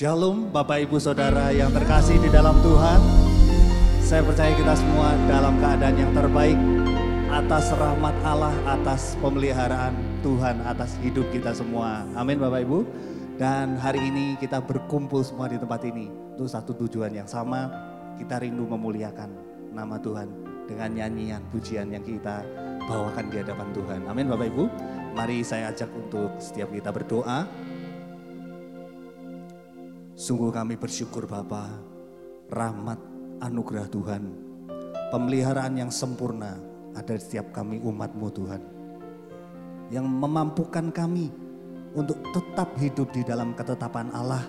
Shalom Bapak Ibu Saudara yang terkasih di dalam Tuhan. Saya percaya kita semua dalam keadaan yang terbaik atas rahmat Allah, atas pemeliharaan Tuhan, atas hidup kita semua. Amin Bapak Ibu. Dan hari ini kita berkumpul semua di tempat ini untuk satu tujuan yang sama. Kita rindu memuliakan nama Tuhan dengan nyanyian pujian yang kita bawakan di hadapan Tuhan. Amin Bapak Ibu. Mari saya ajak untuk setiap kita berdoa. Sungguh kami bersyukur Bapa, rahmat anugerah Tuhan, pemeliharaan yang sempurna ada di setiap kami umatmu Tuhan. Yang memampukan kami untuk tetap hidup di dalam ketetapan Allah,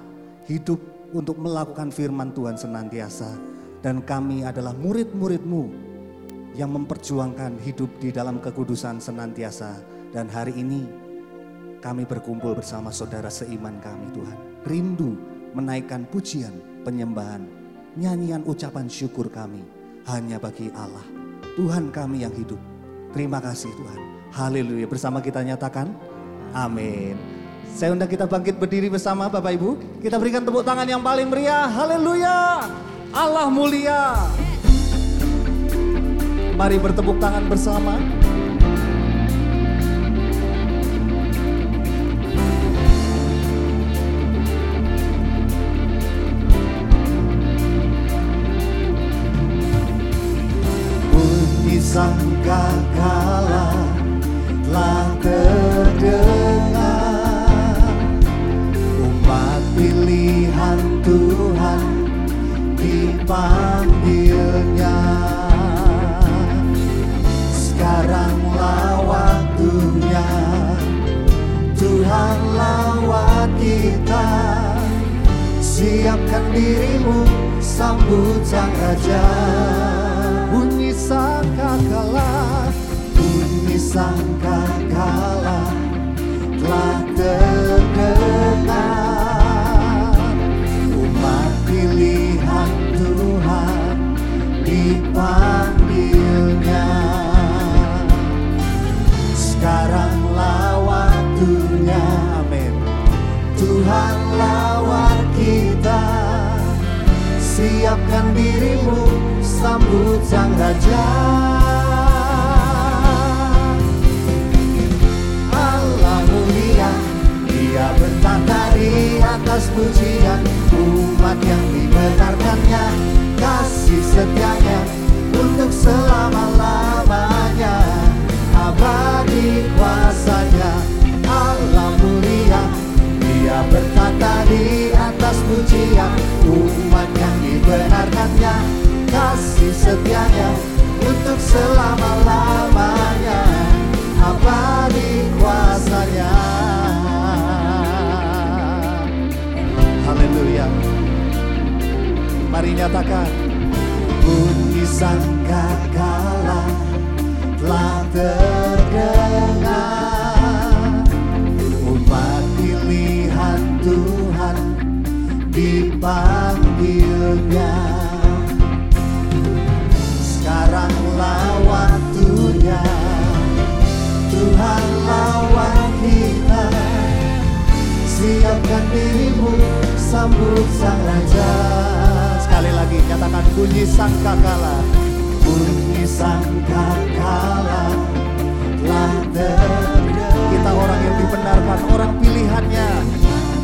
hidup untuk melakukan firman Tuhan senantiasa. Dan kami adalah murid-muridmu yang memperjuangkan hidup di dalam kekudusan senantiasa. Dan hari ini kami berkumpul bersama saudara seiman kami Tuhan. Rindu menaikkan pujian, penyembahan, nyanyian ucapan syukur kami hanya bagi Allah. Tuhan kami yang hidup. Terima kasih Tuhan. Haleluya. Bersama kita nyatakan amin. Saya undang kita bangkit berdiri bersama Bapak Ibu. Kita berikan tepuk tangan yang paling meriah. Haleluya. Allah mulia. Mari bertepuk tangan bersama. Dipanggilnya sekaranglah waktunya Tuhan lawat kita. Siapkan dirimu sambut sang raja. Bunyi sangkakala bunyi sangkakala telah terdengar sambut sang raja. Allah mulia dia bertata di atas pujian. Umat yang dibenarkannya kasih setianya untuk selama-lamanya. Abadi kuasanya Allah mulia dia bertata di atas pujian. Umat yang dibenarkannya kasih setianya untuk selama-lamanya. Abadi kuasanya Haleluya. Mari nyatakan bunyi sangkakala telah terdengar. Umat pilihan Tuhan dipanggilnya Siapkan dirimu sambut sang raja. Sekali lagi nyatakan bunyi sangkakala Bunyi sangkakala telah terdengar. Kita orang yang dibenarkan, orang pilihannya.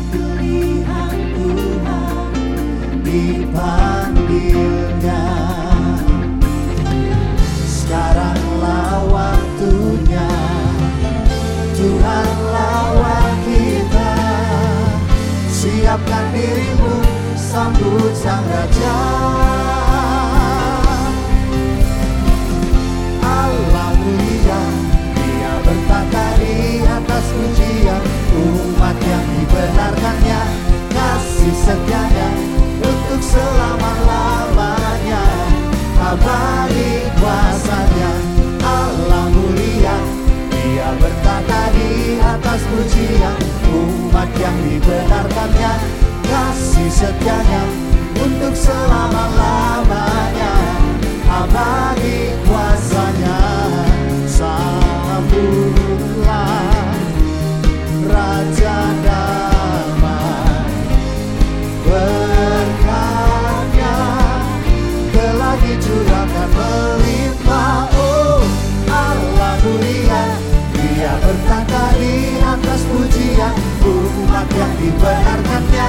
Pilihan Tuhan dipanggilnya. Sekaranglah waktunya. Tuhan lawan kita Siapkan dirimu sambut sang raja. Allah mulia Dia bertata di atas pujian Umat yang dibenarkannya Kasih setianya untuk selama-lamanya. Abadi dibenarkannya Kasih setianya untuk selama-lamanya. Abadi berharganya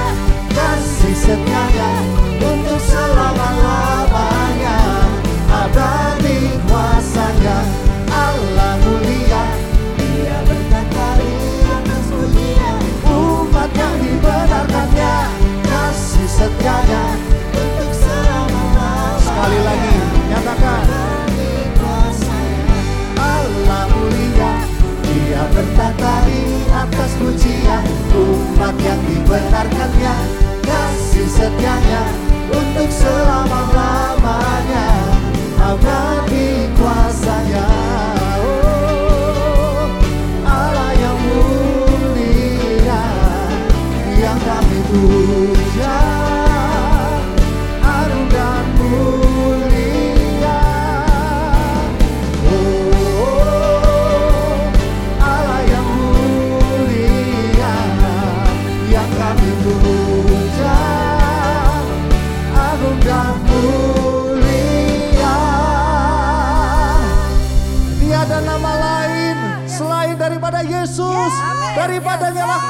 kasih setianya untuk selama-lamanya. Abadi kuasanya Allah mulia. Dia berkata dia mulia umat yang dibenarkannya. Kasih setianya untuk selama-lamanya. Sekali lagi nyatakan. Allah mulia. Dia berkata tempat yang dibenarkannya Kasih setianya untuk selama-lamanya. Abadi kuasanya oh, Allah yang mulia yang kami tunggu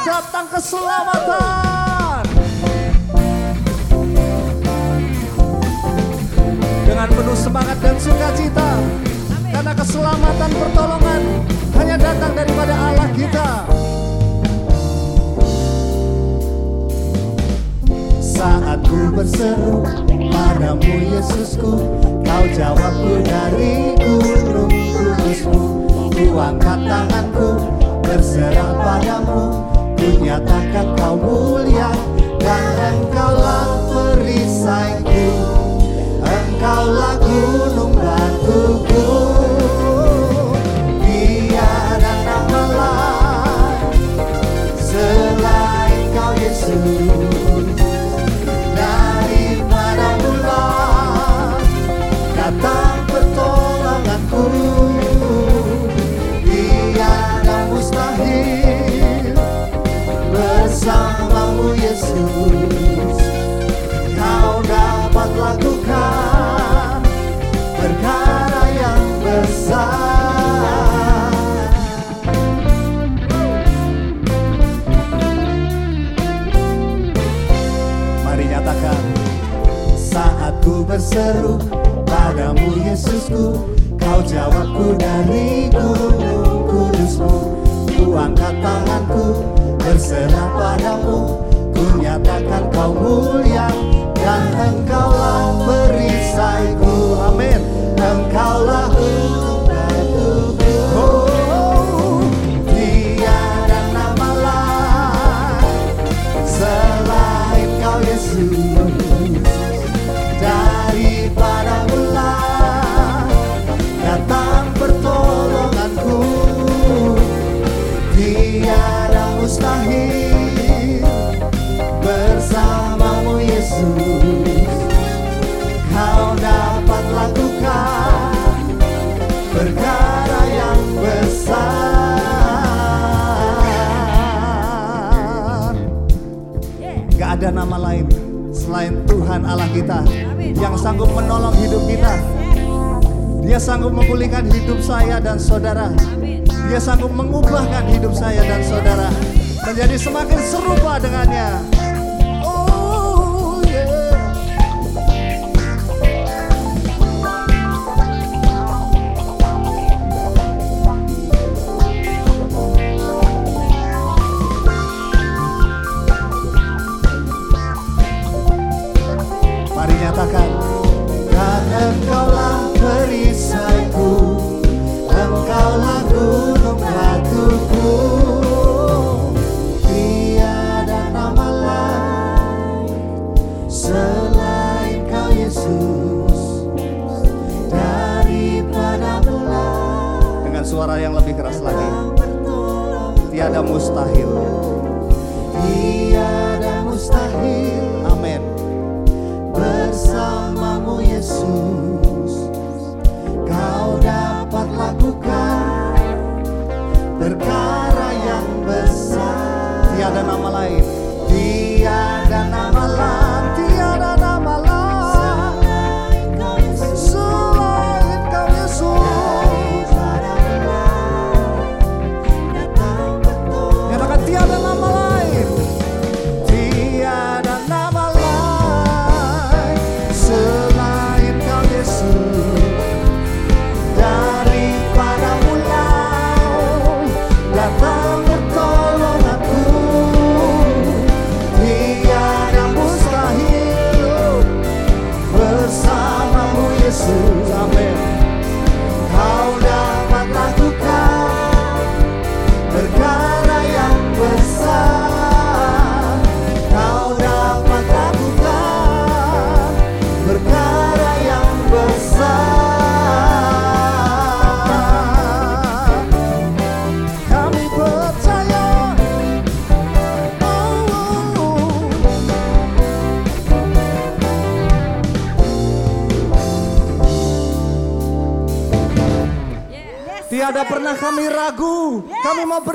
datang keselamatan. Dengan penuh semangat dan sukacita, karena keselamatan pertolongan hanya datang daripada Allah kita. Saat ku berseru padamu Yesusku, kau jawabku dari gunung kudusmu, ku angkat tanganku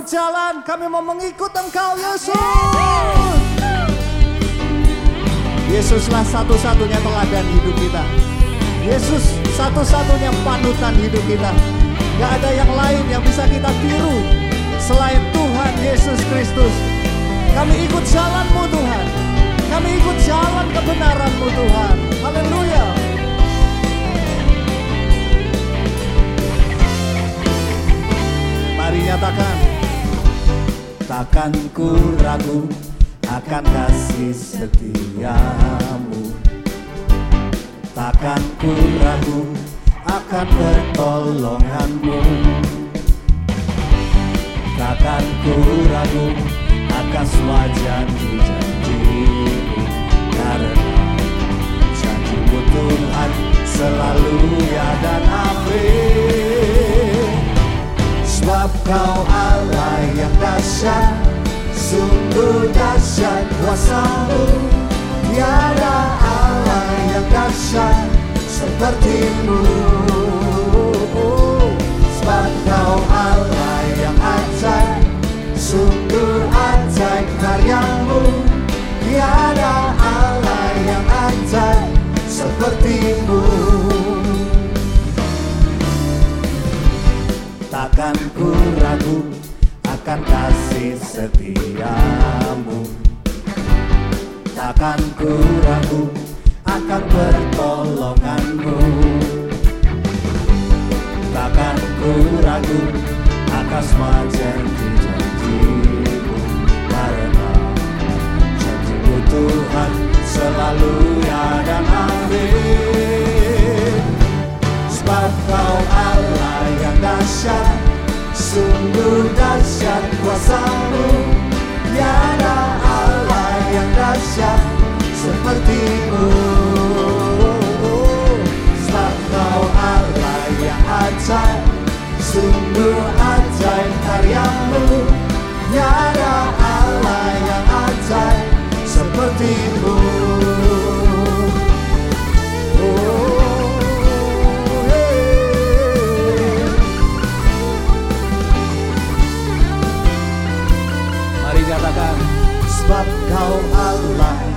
berjalan, kami mau mengikut Engkau Yesus. Yesuslah satu-satunya teladan hidup kita. Yesus satu-satunya panutan hidup kita. Gak ada yang lain yang bisa kita tiru selain Tuhan Yesus Kristus. Kami ikut jalanmu Tuhan. Kami ikut jalan kebenaran. Takkan ku ragu akan kasih setiamu. Takkan ku ragu akan pertolonganmu. Takkan ku ragu akan janji-janjimu Karena janjimu Tuhan selalu ya dan amin Sebab kau Allah yang dahsyat Sungguh dahsyat kuasamu. Tiada Allah yang dahsyat sepertimu. Sebab kau Allah yang ajaib Sungguh ajaib karyamu. Tiada Allah yang ajaib sepertimu. Takkan ku ragu akan kasih setiamu. Takkan ku ragu akan pertolonganmu. Takkan ku ragu semua janji-janjimu Karena janjimu Tuhan selalu ya dan amin Sebab kau Allah yang dahsyat Sungguh dahsyat kuasamu. Tiada Allah yang dahsyat sepertimu. Sebab kau Allah yang ajaib. Sungguh ajaib karyamu. Tiada Allah yang ajaib sepertimu. Oh, Sebab kau Allah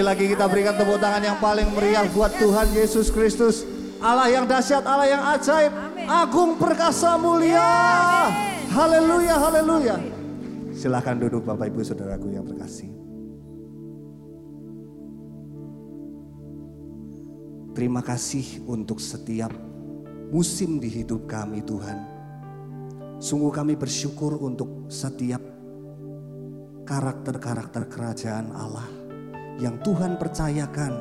Sekali lagi kita berikan tepuk tangan yang paling meriah buat Tuhan Yesus Kristus. Allah yang dahsyat, Allah yang ajaib, agung perkasa mulia. Haleluya, haleluya. Silahkan duduk Bapak Ibu Saudaraku yang terkasih. Terima kasih untuk setiap musim di hidup kami Tuhan. Sungguh kami bersyukur untuk setiap karakter-karakter kerajaan Allah yang Tuhan percayakan,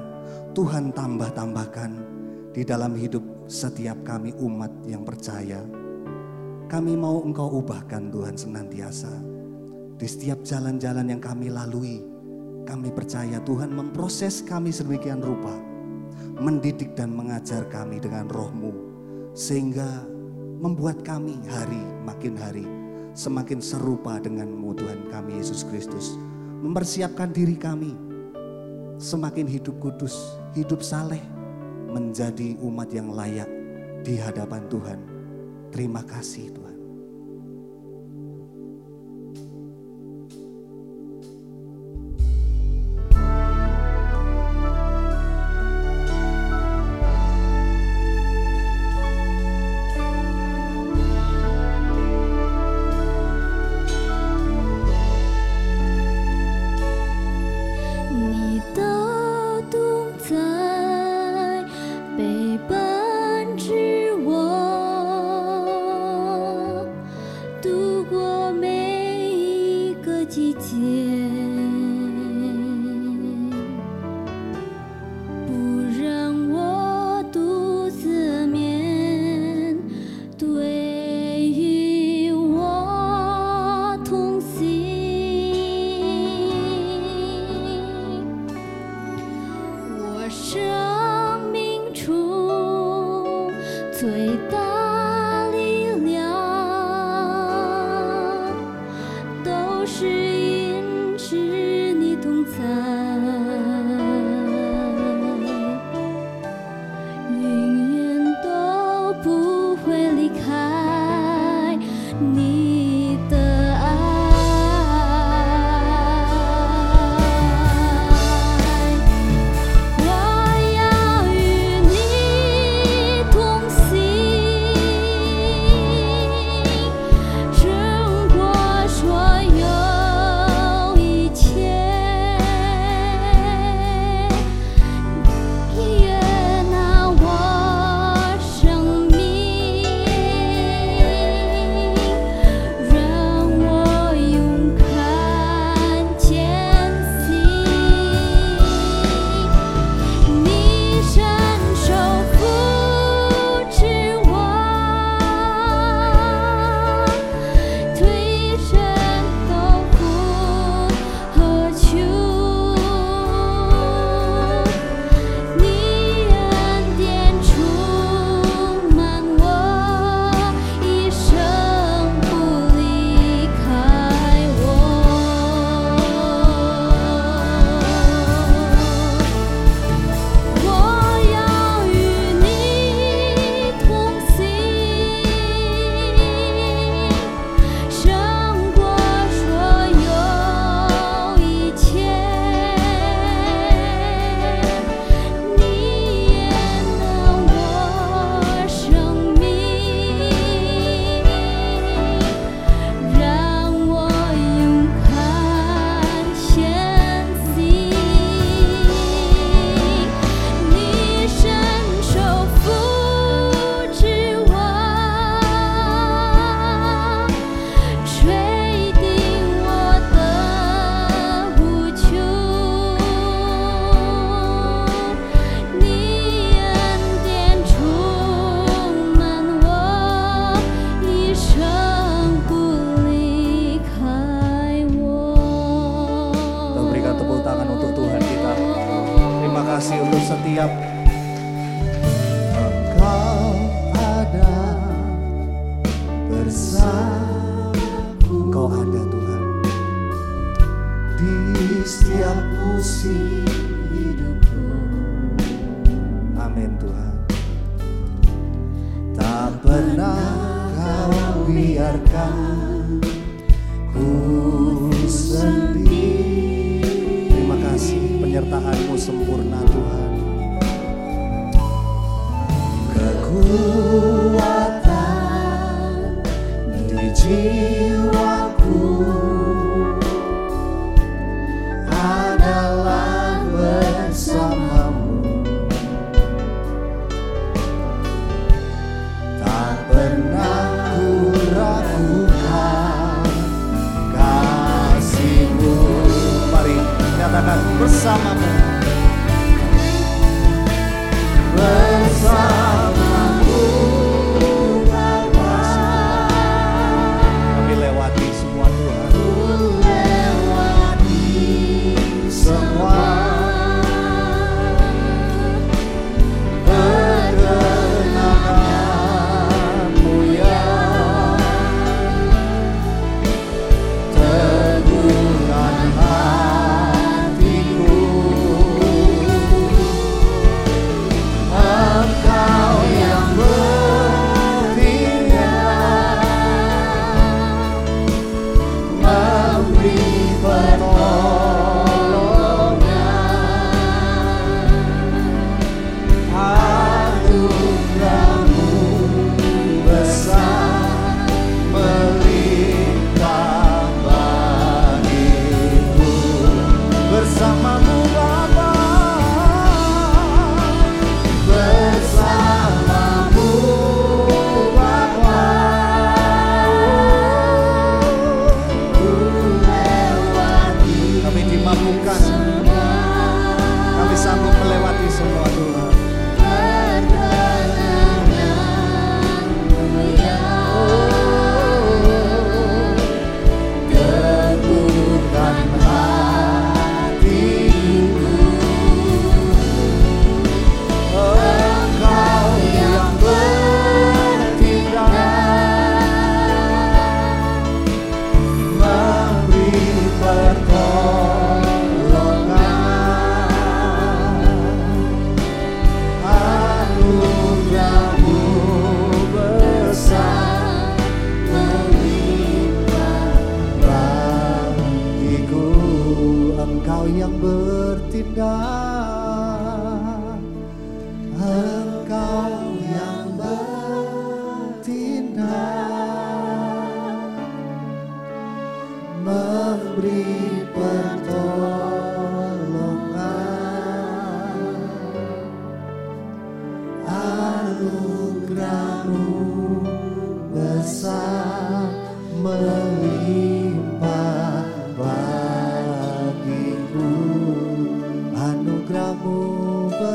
Tuhan tambah-tambahkan di dalam hidup setiap kami umat yang percaya. Kami mau Engkau ubahkan Tuhan senantiasa. Di setiap jalan-jalan yang kami lalui, kami percaya Tuhan memproses kami sedemikian rupa. Mendidik dan mengajar kami dengan rohmu. Sehingga membuat kami hari makin hari semakin serupa denganmu Tuhan kami Yesus Kristus. Mempersiapkan diri kami semakin hidup kudus, hidup saleh, menjadi umat yang layak di hadapan Tuhan. Terima kasih Tuhan.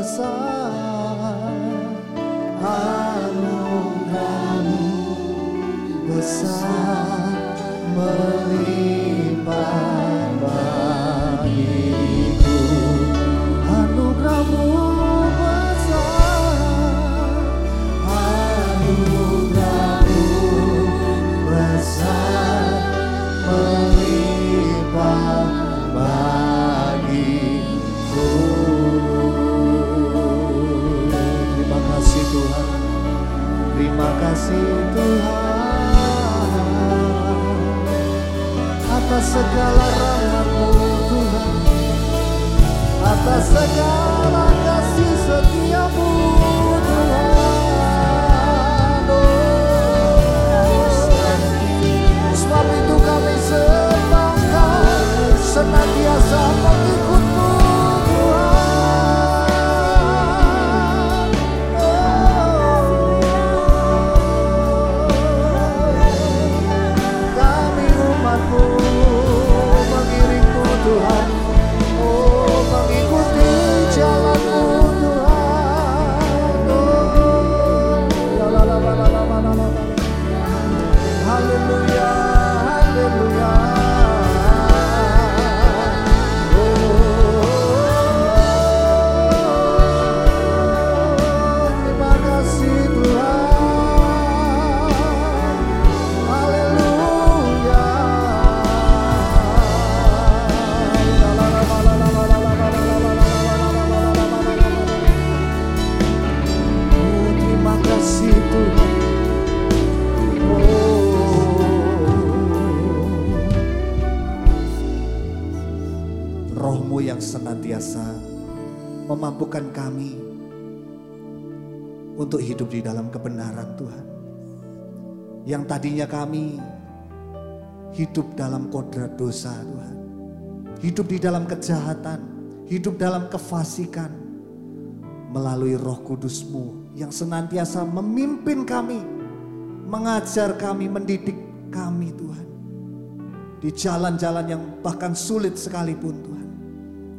side. I Tuhan. Atas segala rahmatmu Tuhan. Atas segala kasih setiamu memampukan kami untuk hidup di dalam kebenaran Tuhan yang tadinya kami hidup dalam kodrat dosa Tuhan. Hidup di dalam kejahatan, hidup dalam kefasikan. Melalui roh kudusmu yang senantiasa memimpin kami, mengajar kami, mendidik kami Tuhan. Di jalan-jalan yang bahkan sulit sekalipun.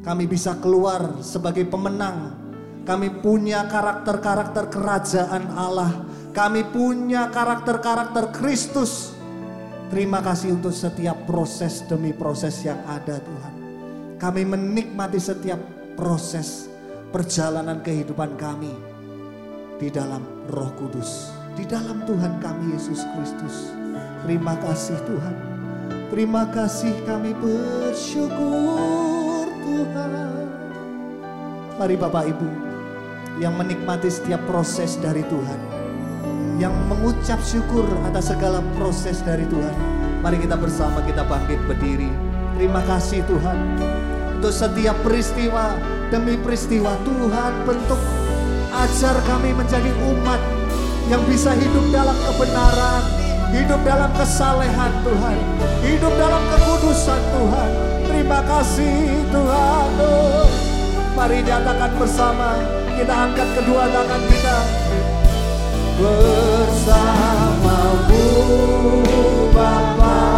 Kami bisa keluar sebagai pemenang. Kami punya karakter-karakter kerajaan Allah. Kami punya karakter-karakter Kristus. Terima kasih untuk setiap proses demi proses yang ada Tuhan. Kami menikmati setiap proses perjalanan kehidupan kami di dalam Roh Kudus, di dalam Tuhan kami Yesus Kristus. Terima kasih Tuhan. Terima kasih kami bersyukur. Mari Bapak Ibu yang menikmati setiap proses dari Tuhan. Yang mengucap syukur atas segala proses dari Tuhan. Mari kita bersama kita bangkit berdiri. Terima kasih Tuhan. Untuk setiap peristiwa demi peristiwa Tuhan bentuk ajar kami menjadi umat yang bisa hidup dalam kebenaran, hidup dalam kesalehan Tuhan, hidup dalam kekudusan Tuhan. Terima kasih Tuhan. Oh, mari nyatakan bersama, kita angkat kedua tangan kita bersamamu Bapa.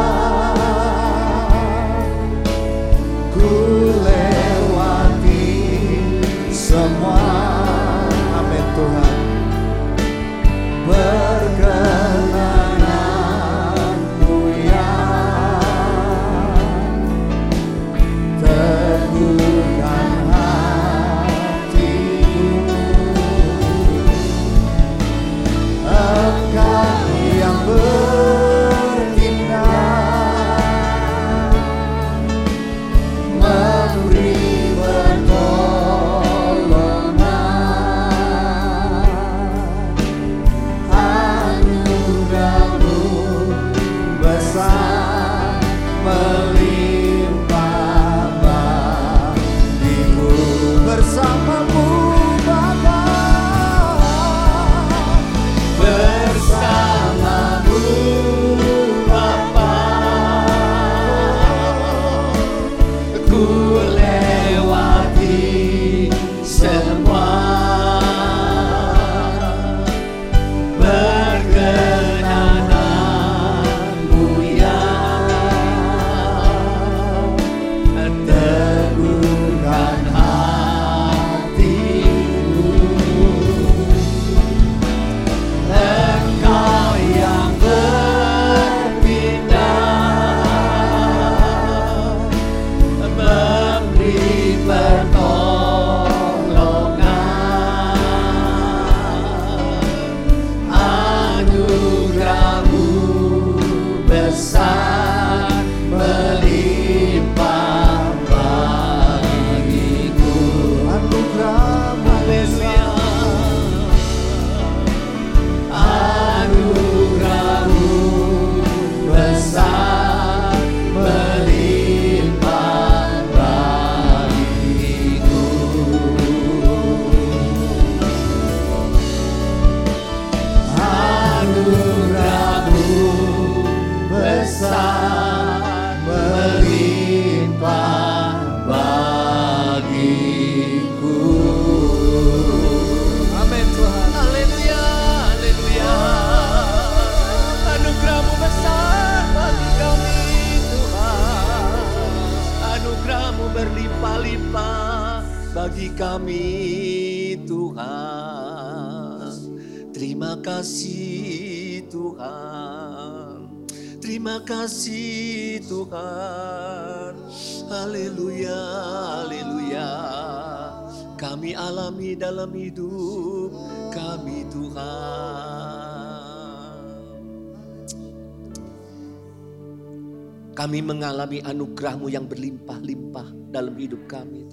Anugerahmu yang berlimpah-limpah dalam hidup kami.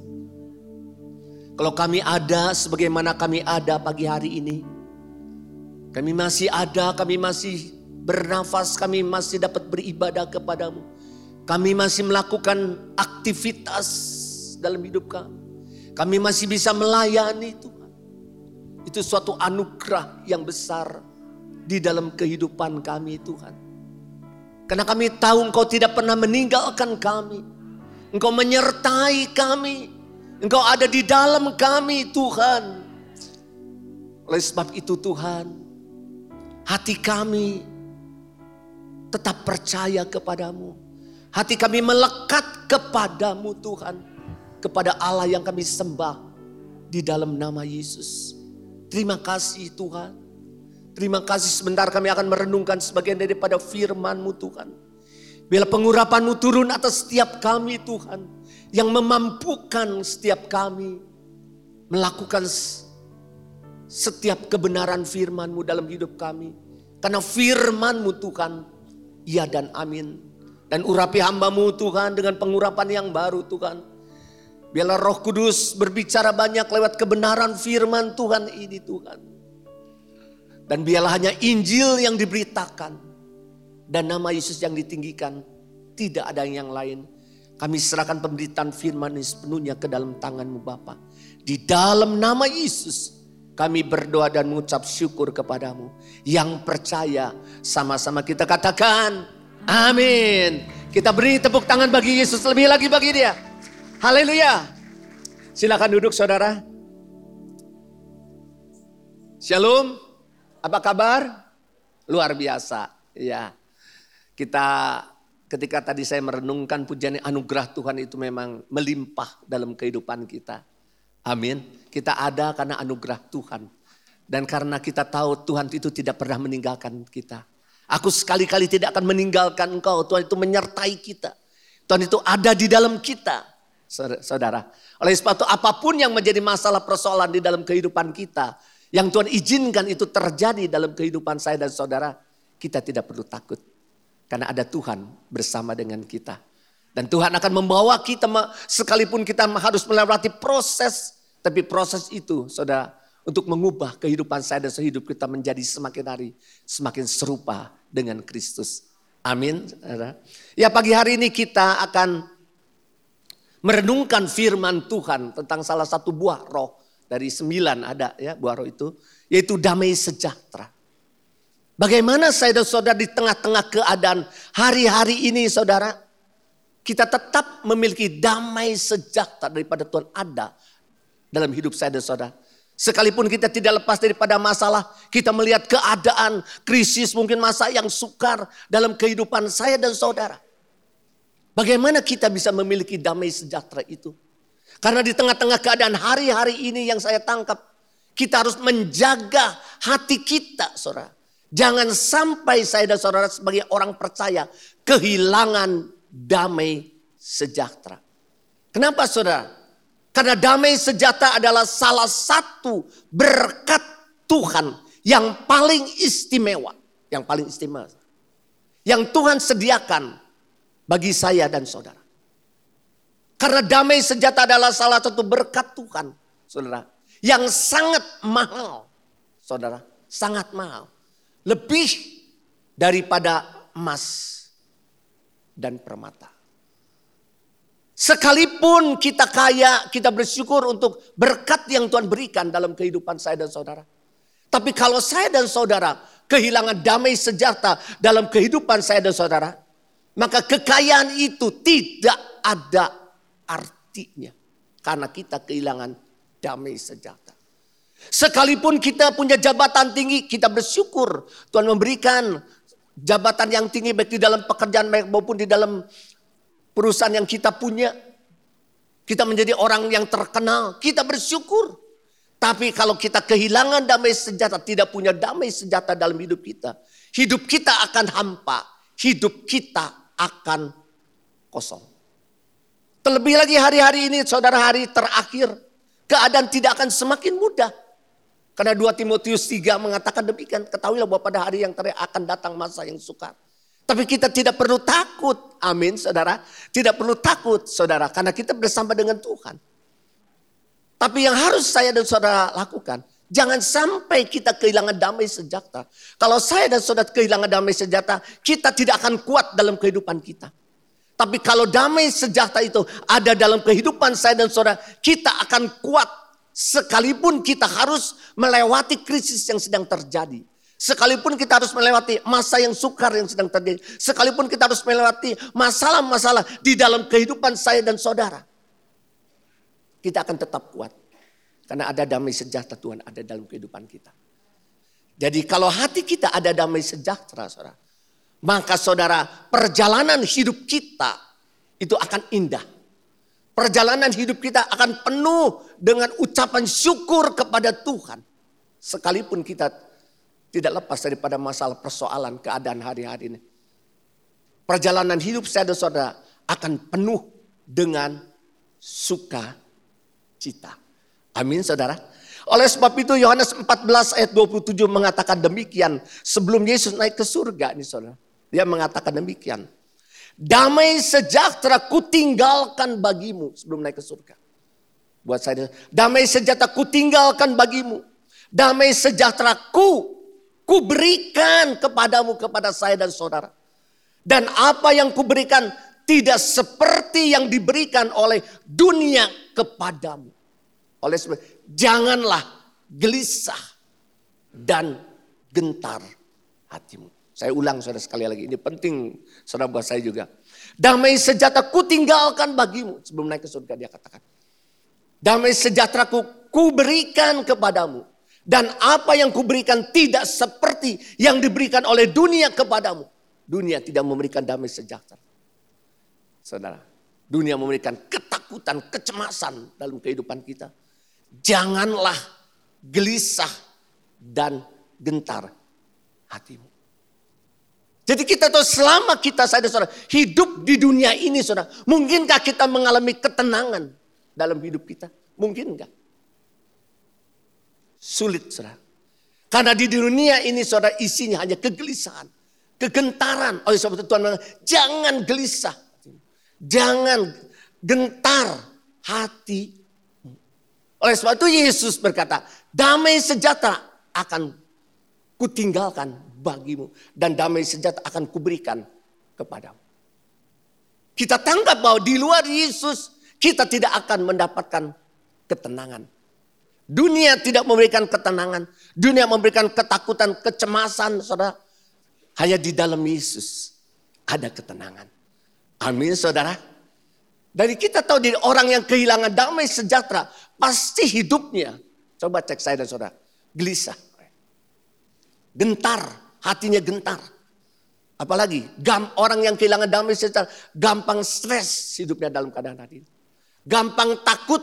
Kalau kami ada sebagaimana kami ada pagi hari ini. Kami masih ada, kami masih bernafas, kami masih dapat beribadah kepadamu. Kami masih melakukan aktivitas dalam hidup kami. Kami masih bisa melayani Tuhan. Itu suatu anugerah yang besar di dalam kehidupan kami Tuhan. Karena kami tahu engkau tidak pernah meninggalkan kami. Engkau menyertai kami. Engkau ada di dalam kami Tuhan. Oleh sebab itu Tuhan, hati kami tetap percaya kepadamu. Hati kami melekat kepadamu Tuhan. Kepada Allah yang kami sembah di dalam nama Yesus. Terima kasih Tuhan. Terima kasih sebentar kami akan merenungkan sebagian daripada firman-Mu Tuhan. Bila pengurapan-Mu turun atas setiap kami Tuhan. Yang memampukan setiap kami melakukan setiap kebenaran firman-Mu dalam hidup kami. Karena firman-Mu Tuhan, ya dan amin. Dan urapi hamba-Mu Tuhan dengan pengurapan yang baru Tuhan. Biarlah roh kudus berbicara banyak lewat kebenaran firman Tuhan ini Tuhan. Dan biarlah hanya Injil yang diberitakan. Dan nama Yesus yang ditinggikan. Tidak ada yang lain. Kami serahkan pemberitaan firman ini sepenuhnya ke dalam tanganmu Bapa. Di dalam nama Yesus kami berdoa dan mengucap syukur kepadamu. Yang percaya sama-sama kita katakan amin. Kita beri tepuk tangan bagi Yesus lebih lagi bagi dia. Haleluya. Silakan duduk saudara. Shalom. Apa kabar? Luar biasa. Ya. Kita ketika tadi saya merenungkan pujian anugerah Tuhan itu memang melimpah dalam kehidupan kita. Amin. Kita ada karena anugerah Tuhan. Dan karena kita tahu Tuhan itu tidak pernah meninggalkan kita. Aku sekali-kali tidak akan meninggalkan engkau. Tuhan itu menyertai kita. Tuhan itu ada di dalam kita. Saudara. Oleh sebab itu apa pun yang menjadi masalah persoalan di dalam kehidupan kita yang Tuhan izinkan itu terjadi dalam kehidupan saya dan saudara, kita tidak perlu takut. Karena ada Tuhan bersama dengan kita. Dan Tuhan akan membawa kita sekalipun kita harus melewati proses. Tapi proses itu saudara untuk mengubah kehidupan saya dan sehidup kita menjadi semakin hari semakin serupa dengan Kristus. Amin. Ya pagi hari ini kita akan merenungkan firman Tuhan tentang salah satu buah roh dari sembilan ada ya buah roh itu. Yaitu damai sejahtera. Bagaimana saya dan saudara di tengah-tengah keadaan hari-hari ini saudara. kita tetap memiliki damai sejahtera daripada Tuhan ada dalam hidup saya dan saudara. Sekalipun kita tidak lepas daripada masalah, kita melihat keadaan, krisis, mungkin masa yang sukar dalam kehidupan saya dan saudara. Bagaimana kita bisa memiliki damai sejahtera itu? Karena di tengah-tengah keadaan hari-hari ini yang saya tangkap, kita harus menjaga hati kita, saudara. Jangan sampai saya dan saudara sebagai orang percaya kehilangan damai sejahtera. Kenapa saudara? Karena damai sejahtera adalah salah satu berkat Tuhan yang paling istimewa. Yang paling istimewa. Yang Tuhan sediakan bagi saya dan saudara. Karena damai sejahtera adalah salah satu berkat Tuhan, saudara. Yang sangat mahal, saudara. Sangat mahal. Lebih daripada emas dan permata. Sekalipun kita kaya, kita bersyukur untuk berkat yang Tuhan berikan dalam kehidupan saya dan saudara. Tapi kalau saya dan saudara kehilangan damai sejahtera dalam kehidupan saya dan saudara, maka kekayaan itu tidak ada artinya. Karena kita kehilangan damai sejahtera. Sekalipun kita punya jabatan tinggi, kita bersyukur Tuhan memberikan jabatan yang tinggi baik di dalam pekerjaan maupun di dalam perusahaan yang kita punya. Kita menjadi orang yang terkenal, kita bersyukur. Tapi kalau kita kehilangan damai sejahtera, tidak punya damai sejahtera dalam hidup kita. Hidup kita akan hampa, hidup kita akan kosong. Terlebih lagi hari-hari ini saudara hari terakhir. Keadaan tidak akan semakin mudah. Karena 2 Timotius 3 mengatakan demikian. Ketahuilah bahwa pada hari yang terakhir akan datang masa yang sukar. Tapi kita tidak perlu takut. Amin saudara. Tidak perlu takut saudara. Karena kita bersama dengan Tuhan. Tapi yang harus saya dan saudara lakukan. Jangan sampai kita kehilangan damai sejahtera. Kalau saya dan saudara kehilangan damai sejahtera. Kita tidak akan kuat dalam kehidupan kita. Tapi kalau damai sejahtera itu ada dalam kehidupan saya dan saudara, kita akan kuat sekalipun kita harus melewati krisis yang sedang terjadi. Sekalipun kita harus melewati masa yang sukar yang sedang terjadi. Sekalipun kita harus melewati masalah-masalah di dalam kehidupan saya dan saudara. Kita akan tetap kuat. Karena ada damai sejahtera Tuhan ada dalam kehidupan kita. Jadi kalau hati kita ada damai sejahtera saudara. Maka saudara, perjalanan hidup kita itu akan indah. Perjalanan hidup kita akan penuh dengan ucapan syukur kepada Tuhan. Sekalipun kita tidak lepas daripada masalah persoalan keadaan hari-hari ini. Perjalanan hidup saya dan saudara akan penuh dengan sukacita. Amin saudara. Oleh sebab itu Yohanes 14 ayat 27 mengatakan demikian. Sebelum Yesus naik ke surga ini saudara. Dia mengatakan demikian. Damai sejahtera ku tinggalkan bagimu sebelum naik ke surga. Buat saya, damai sejahtera ku tinggalkan bagimu. Damai sejahtera ku, ku berikan kepadamu, kepada saya dan saudara. Dan apa yang ku berikan tidak seperti yang diberikan oleh dunia kepadamu. Oleh sebab janganlah gelisah dan gentar hatimu. Saya ulang saudara sekali lagi, ini penting saudara buat saya juga. Damai sejahtera ku tinggalkan bagimu. Sebelum naik ke surga dia katakan. Damai sejahtera ku, ku berikan kepadamu. Dan apa yang ku berikan tidak seperti yang diberikan oleh dunia kepadamu. Dunia tidak memberikan damai sejahtera. Saudara, dunia memberikan ketakutan, kecemasan dalam kehidupan kita. Janganlah gelisah dan gentar hatimu. Jadi kita tahu selama kita saya saudara hidup di dunia ini saudara. Mungkinkah kita mengalami ketenangan dalam hidup kita? Mungkin enggak. Sulit saudara. Karena di dunia ini saudara isinya hanya kegelisahan. Kegentaran. Oleh sebab itu Tuhan bilang jangan gelisah. Jangan gentar hati. Oleh sebab itu Yesus berkata damai sejahtera akan kutinggalkan bagimu dan damai sejahtera akan kuberikan kepadamu. Kita tangkap bahwa di luar Yesus kita tidak akan mendapatkan ketenangan. Dunia tidak memberikan ketenangan. Dunia memberikan ketakutan, kecemasan, saudara. Hanya di dalam Yesus ada ketenangan. Amin, saudara. Dari kita tahu dari orang yang kehilangan damai sejahtera, pasti hidupnya, coba cek saya dan saudara, gelisah. Gentar, hatinya gentar. Apalagi gam, orang yang kehilangan damai sejahtera, gampang stres hidupnya dalam keadaan hari ini. Gampang takut,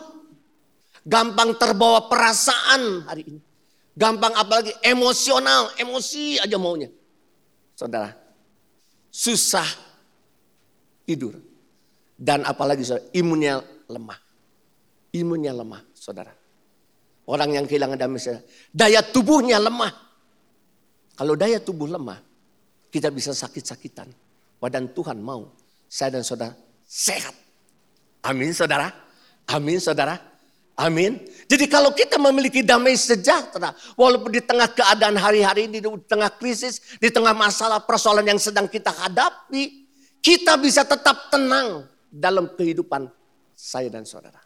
gampang terbawa perasaan hari ini. Gampang apalagi emosional, emosi aja maunya. Saudara, susah tidur dan apalagi saudara, imunnya lemah. Imunnya lemah, saudara. Orang yang kehilangan damai saudara. Daya tubuhnya lemah. Kalau daya tubuh lemah, kita bisa sakit-sakitan. Wadan Tuhan mau saya dan saudara sehat. Amin saudara. Amin saudara. Amin. Jadi kalau kita memiliki damai sejahtera, walaupun di tengah keadaan hari-hari ini, di tengah krisis, di tengah masalah persoalan yang sedang kita hadapi, kita bisa tetap tenang dalam kehidupan saya dan saudara.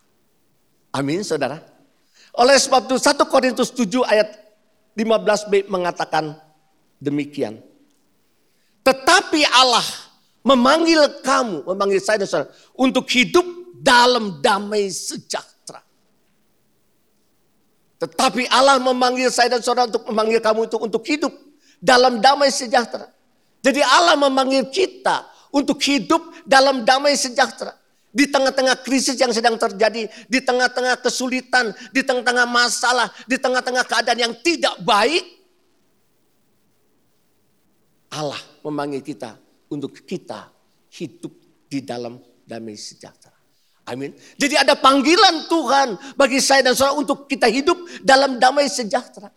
Amin saudara. Oleh sebab itu 1 Korintus 7 ayat 15b mengatakan demikian. Tetapi Allah memanggil kamu, memanggil saya dan saudara untuk hidup dalam damai sejahtera. Tetapi Allah memanggil saya dan saudara untuk memanggil kamu itu untuk hidup dalam damai sejahtera. Jadi Allah memanggil kita untuk hidup dalam damai sejahtera. Di tengah-tengah krisis yang sedang terjadi, di tengah-tengah kesulitan, di tengah-tengah masalah, di tengah-tengah keadaan yang tidak baik, Allah memanggil kita untuk kita hidup di dalam damai sejahtera. Amin. Jadi ada panggilan Tuhan bagi saya dan saudara untuk kita hidup dalam damai sejahtera.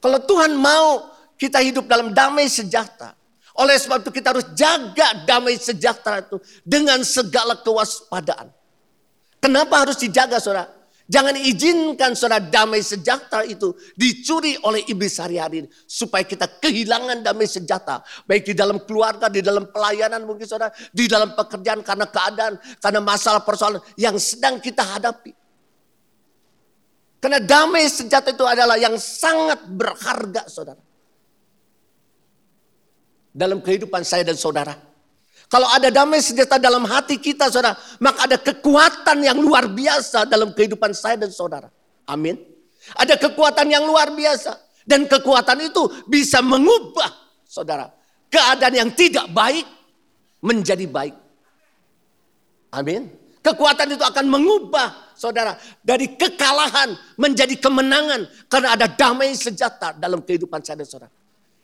Kalau Tuhan mau kita hidup dalam damai sejahtera, oleh sebab itu kita harus jaga damai sejahtera itu dengan segala kewaspadaan. Kenapa harus dijaga saudara? Jangan izinkan saudara damai sejahtera itu dicuri oleh iblis hari-hari ini. Supaya kita kehilangan damai sejahtera. Baik di dalam keluarga, di dalam pelayanan mungkin saudara. Di dalam pekerjaan karena keadaan, karena masalah persoalan yang sedang kita hadapi. Karena damai sejahtera itu adalah yang sangat berharga saudara dalam kehidupan saya dan saudara. Kalau ada damai sejahtera dalam hati kita saudara, maka ada kekuatan yang luar biasa dalam kehidupan saya dan saudara. Amin. Ada kekuatan yang luar biasa. Dan kekuatan itu bisa mengubah saudara. Keadaan yang tidak baik menjadi baik. Amin. Kekuatan itu akan mengubah saudara dari kekalahan menjadi kemenangan karena ada damai sejahtera dalam kehidupan saya dan saudara.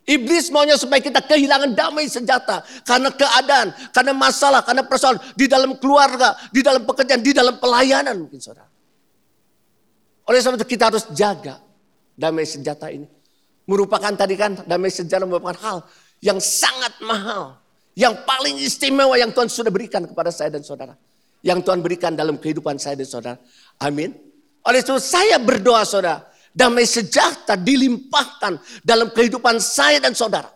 Iblis maunya supaya kita kehilangan damai sejahtera. Karena keadaan, karena masalah, karena persoalan. Di dalam keluarga, di dalam pekerjaan, di dalam pelayanan mungkin saudara. Oleh sebab itu kita harus jaga damai sejahtera ini. Merupakan tadi kan damai sejahtera merupakan hal yang sangat mahal. Yang paling istimewa yang Tuhan sudah berikan kepada saya dan saudara. Yang Tuhan berikan dalam kehidupan saya dan saudara. Amin. Oleh itu saya berdoa saudara damai sejahtera dilimpahkan dalam kehidupan saya dan saudara.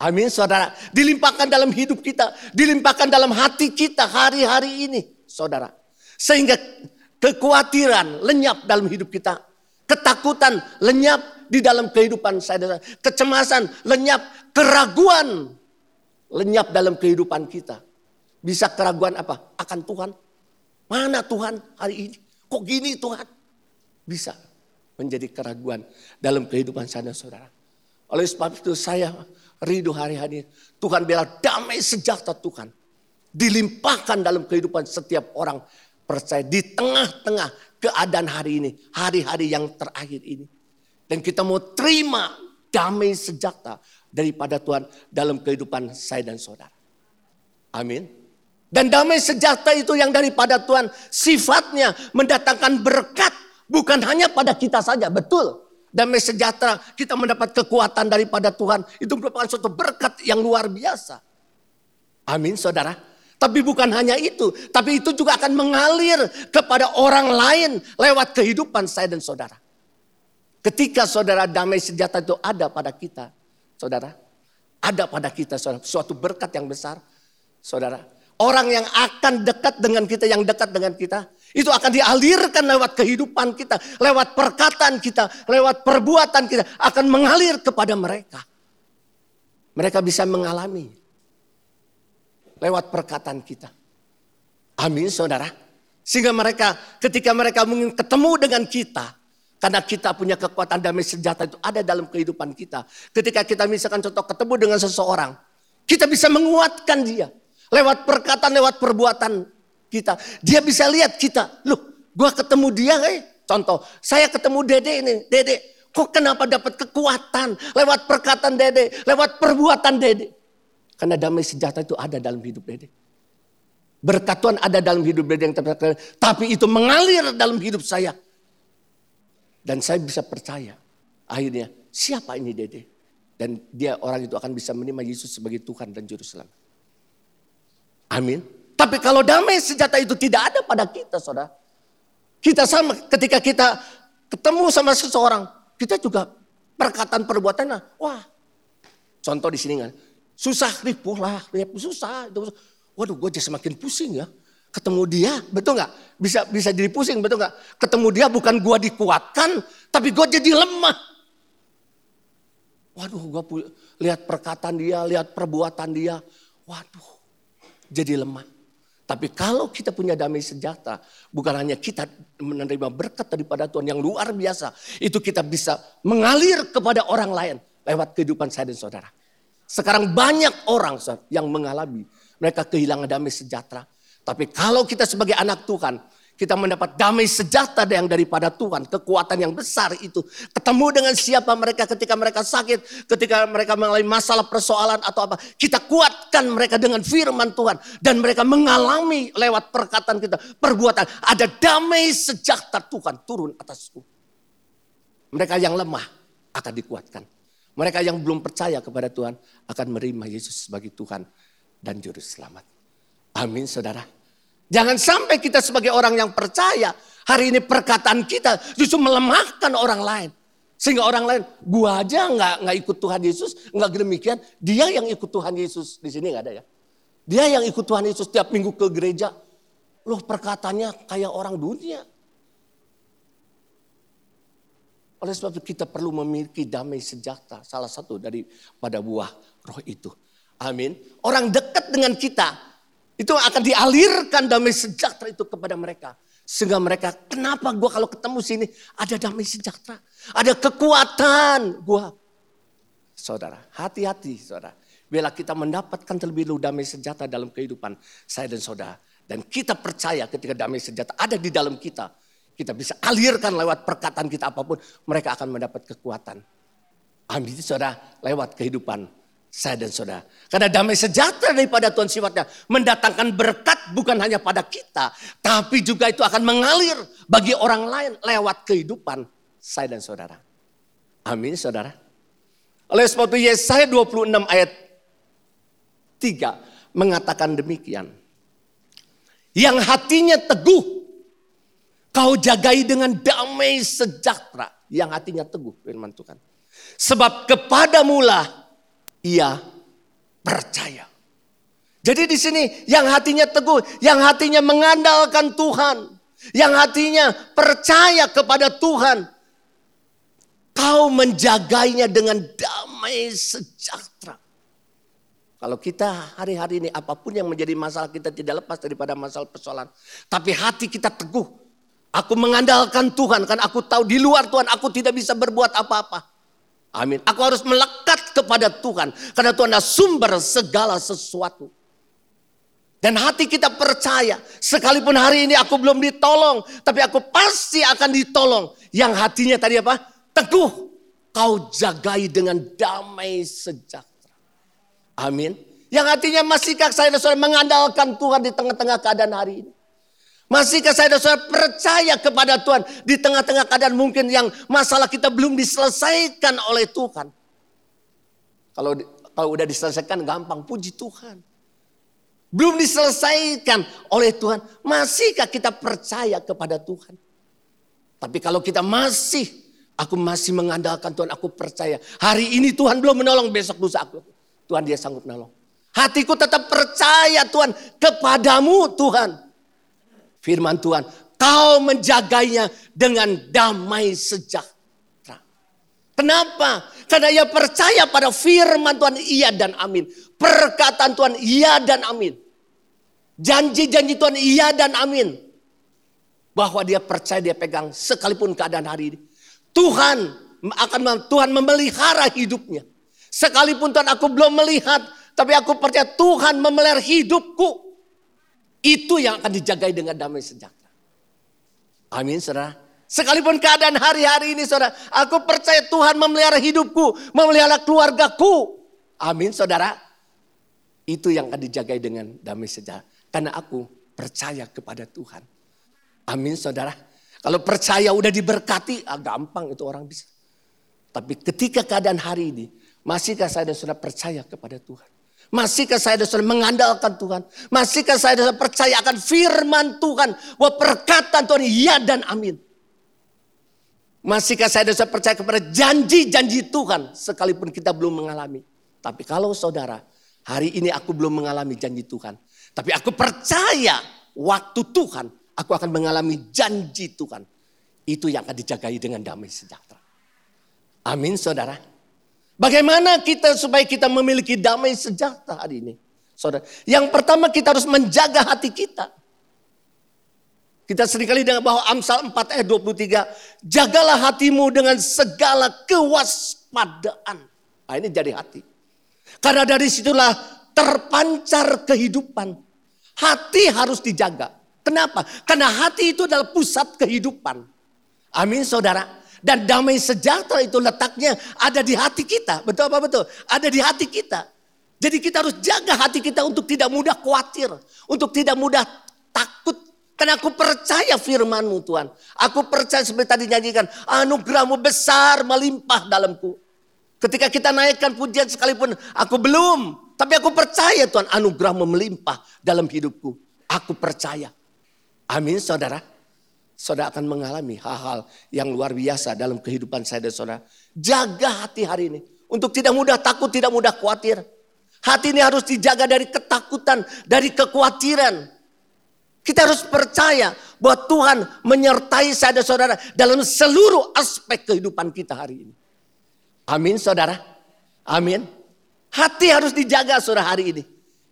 Amin saudara. Dilimpahkan dalam hidup kita. Dilimpahkan dalam hati kita hari-hari ini saudara. Sehingga kekhawatiran lenyap dalam hidup kita. Ketakutan lenyap di dalam kehidupan saya dan saudara. Kecemasan lenyap. Keraguan lenyap dalam kehidupan kita. Bisa keraguan apa? Akan Tuhan. Mana Tuhan hari ini? Kok gini Tuhan? Bisa menjadi keraguan dalam kehidupan saya dan saudara. Oleh sebab itu saya rindu hari-hari Tuhan biar damai sejahtera Tuhan. Dilimpahkan dalam kehidupan setiap orang percaya di tengah-tengah keadaan hari ini. Hari-hari yang terakhir ini. Dan kita mau terima damai sejahtera daripada Tuhan dalam kehidupan saya dan saudara. Amin. Dan damai sejahtera itu yang daripada Tuhan sifatnya mendatangkan berkat Bukan hanya pada kita saja, betul. Damai sejahtera, kita mendapat kekuatan daripada Tuhan. Itu merupakan suatu berkat yang luar biasa. Amin saudara. Tapi bukan hanya itu, tapi itu juga akan mengalir kepada orang lain lewat kehidupan saya dan saudara. Ketika saudara damai sejahtera itu ada pada kita, saudara, ada pada kita saudara, suatu berkat yang besar, saudara. Orang yang akan dekat dengan kita, yang dekat dengan kita, itu akan dialirkan lewat kehidupan kita, lewat perkataan kita, lewat perbuatan kita, akan mengalir kepada mereka. Mereka bisa mengalami lewat perkataan kita. Amin saudara. Sehingga mereka ketika mereka mungkin ketemu dengan kita. Karena kita punya kekuatan damai sejahtera itu ada dalam kehidupan kita. Ketika kita misalkan contoh ketemu dengan seseorang. Kita bisa menguatkan dia. Lewat perkataan, lewat perbuatan kita. Dia bisa lihat kita. Loh, gua ketemu dia eh. Contoh, saya ketemu dede ini. Dede, kok kenapa dapat kekuatan? Lewat perkataan dede, lewat perbuatan dede. Karena damai sejahtera itu ada dalam hidup dede. Berkat Tuhan ada dalam hidup dede yang tapi itu mengalir dalam hidup saya. Dan saya bisa percaya. Akhirnya, siapa ini dede? Dan dia orang itu akan bisa menerima Yesus sebagai Tuhan dan Juru Selamat. Amin. Tapi kalau damai sejahtera itu tidak ada pada kita, saudara. Kita sama ketika kita ketemu sama seseorang, kita juga perkataan perbuatannya, wah. Contoh di sini kan, susah ripuh lah, susah. Itu, waduh, gue jadi semakin pusing ya. Ketemu dia, betul nggak? Bisa bisa jadi pusing, betul nggak? Ketemu dia bukan gue dikuatkan, tapi gue jadi lemah. Waduh, gue lihat perkataan dia, lihat perbuatan dia. Waduh, jadi lemah. Tapi kalau kita punya damai sejahtera, bukan hanya kita menerima berkat daripada Tuhan yang luar biasa, itu kita bisa mengalir kepada orang lain lewat kehidupan saya dan saudara. Sekarang banyak orang yang mengalami mereka kehilangan damai sejahtera. Tapi kalau kita sebagai anak Tuhan, kita mendapat damai sejahtera yang daripada Tuhan. Kekuatan yang besar itu. Ketemu dengan siapa mereka ketika mereka sakit. Ketika mereka mengalami masalah persoalan atau apa. Kita kuatkan mereka dengan firman Tuhan. Dan mereka mengalami lewat perkataan kita. Perbuatan. Ada damai sejahtera Tuhan turun atasku. Mereka yang lemah akan dikuatkan. Mereka yang belum percaya kepada Tuhan akan menerima Yesus sebagai Tuhan dan Juru Selamat. Amin saudara. Jangan sampai kita sebagai orang yang percaya, hari ini perkataan kita justru melemahkan orang lain. Sehingga orang lain, gua aja nggak nggak ikut Tuhan Yesus, nggak demikian. Dia yang ikut Tuhan Yesus di sini nggak ada ya. Dia yang ikut Tuhan Yesus tiap minggu ke gereja. Loh perkataannya kayak orang dunia. Oleh sebab itu kita perlu memiliki damai sejahtera. Salah satu dari pada buah roh itu. Amin. Orang dekat dengan kita itu akan dialirkan damai sejahtera itu kepada mereka. Sehingga mereka, kenapa gue kalau ketemu sini ada damai sejahtera. Ada kekuatan gue. Saudara, hati-hati saudara. Bila kita mendapatkan terlebih dahulu damai sejahtera dalam kehidupan saya dan saudara. Dan kita percaya ketika damai sejahtera ada di dalam kita. Kita bisa alirkan lewat perkataan kita apa pun. Mereka akan mendapat kekuatan. Amin saudara lewat kehidupan saya dan saudara. Karena damai sejahtera daripada Tuhan sifatnya mendatangkan berkat bukan hanya pada kita. Tapi juga itu akan mengalir bagi orang lain lewat kehidupan saya dan saudara. Amin saudara. Oleh sebab itu Yesaya 26 ayat 3 mengatakan demikian. Yang hatinya teguh kau jagai dengan damai sejahtera. Yang hatinya teguh firman Tuhan. Sebab kepadamulah ia percaya. Jadi di sini yang hatinya teguh, yang hatinya mengandalkan Tuhan, yang hatinya percaya kepada Tuhan, kau menjaganya dengan damai sejahtera. Kalau kita hari-hari ini apa pun yang menjadi masalah kita tidak lepas daripada masalah persoalan. Tapi hati kita teguh. Aku mengandalkan Tuhan kan aku tahu di luar Tuhan aku tidak bisa berbuat apa-apa. Amin. Aku harus melekat kepada Tuhan. Karena Tuhan adalah sumber segala sesuatu. Dan hati kita percaya. Sekalipun hari ini aku belum ditolong. Tapi aku pasti akan ditolong. Yang hatinya tadi apa? Teguh. Kau jagai dengan damai sejahtera. Amin. Yang hatinya masihkah saya mengandalkan Tuhan di tengah-tengah keadaan hari ini. Masihkah saya dan saudara percaya kepada Tuhan di tengah-tengah keadaan mungkin yang masalah kita belum diselesaikan oleh Tuhan. Kalau kalau udah diselesaikan gampang puji Tuhan. Belum diselesaikan oleh Tuhan, masihkah kita percaya kepada Tuhan? Tapi kalau kita masih, aku masih mengandalkan Tuhan, aku percaya. Hari ini Tuhan belum menolong, besok lusa aku. Tuhan dia sanggup menolong. Hatiku tetap percaya Tuhan kepadamu Tuhan. Firman Tuhan, kau menjaganya dengan damai sejahtera. Kenapa? Karena ia percaya pada firman Tuhan iya dan amin. Perkataan Tuhan iya dan amin. Janji-janji Tuhan iya dan amin. Bahwa dia percaya dia pegang sekalipun keadaan hari ini. Tuhan akan Tuhan memelihara hidupnya. Sekalipun Tuhan aku belum melihat, tapi aku percaya Tuhan memelihara hidupku. Itu yang akan dijagai dengan damai sejahtera. Amin saudara. Sekalipun keadaan hari-hari ini saudara, aku percaya Tuhan memelihara hidupku, memelihara keluargaku. Amin saudara. Itu yang akan dijagai dengan damai sejahtera. Karena aku percaya kepada Tuhan. Amin saudara. Kalau percaya udah diberkati, ah, gampang itu orang bisa. Tapi ketika keadaan hari ini, masihkah saya dan saudara percaya kepada Tuhan? Masihkah saya saudara mengandalkan Tuhan? Masihkah saya saudara percaya akan firman Tuhan? Bahwa perkataan Tuhan ya dan amin. Masihkah saya saudara percaya kepada janji-janji Tuhan sekalipun kita belum mengalami. Tapi kalau saudara, hari ini aku belum mengalami janji Tuhan. Tapi aku percaya waktu Tuhan aku akan mengalami janji Tuhan. Itu yang akan dijagai dengan damai sejahtera. Amin saudara. Bagaimana kita supaya kita memiliki damai sejahtera hari ini? Saudara, yang pertama kita harus menjaga hati kita. Kita sering kali dengan bahwa Amsal 4 ayat 23. Jagalah hatimu dengan segala kewaspadaan. Nah, ini jadi hati. Karena dari situlah terpancar kehidupan. Hati harus dijaga. Kenapa? Karena hati itu adalah pusat kehidupan. Amin saudara. Dan damai sejahtera itu letaknya ada di hati kita. Betul apa betul? Ada di hati kita. Jadi kita harus jaga hati kita untuk tidak mudah khawatir. Untuk tidak mudah takut. Karena aku percaya firmanmu Tuhan. Aku percaya seperti tadi nyanyikan. Anugerahmu besar melimpah dalamku. Ketika kita naikkan pujian sekalipun aku belum. Tapi aku percaya Tuhan anugerah melimpah dalam hidupku. Aku percaya. Amin saudara. Saudara akan mengalami hal-hal yang luar biasa dalam kehidupan saya dan saudara. Jaga hati hari ini. Untuk tidak mudah takut, tidak mudah khawatir. Hati ini harus dijaga dari ketakutan, dari kekhawatiran. Kita harus percaya bahwa Tuhan menyertai saya dan saudara dalam seluruh aspek kehidupan kita hari ini. Amin saudara. Amin. Hati harus dijaga saudara hari ini.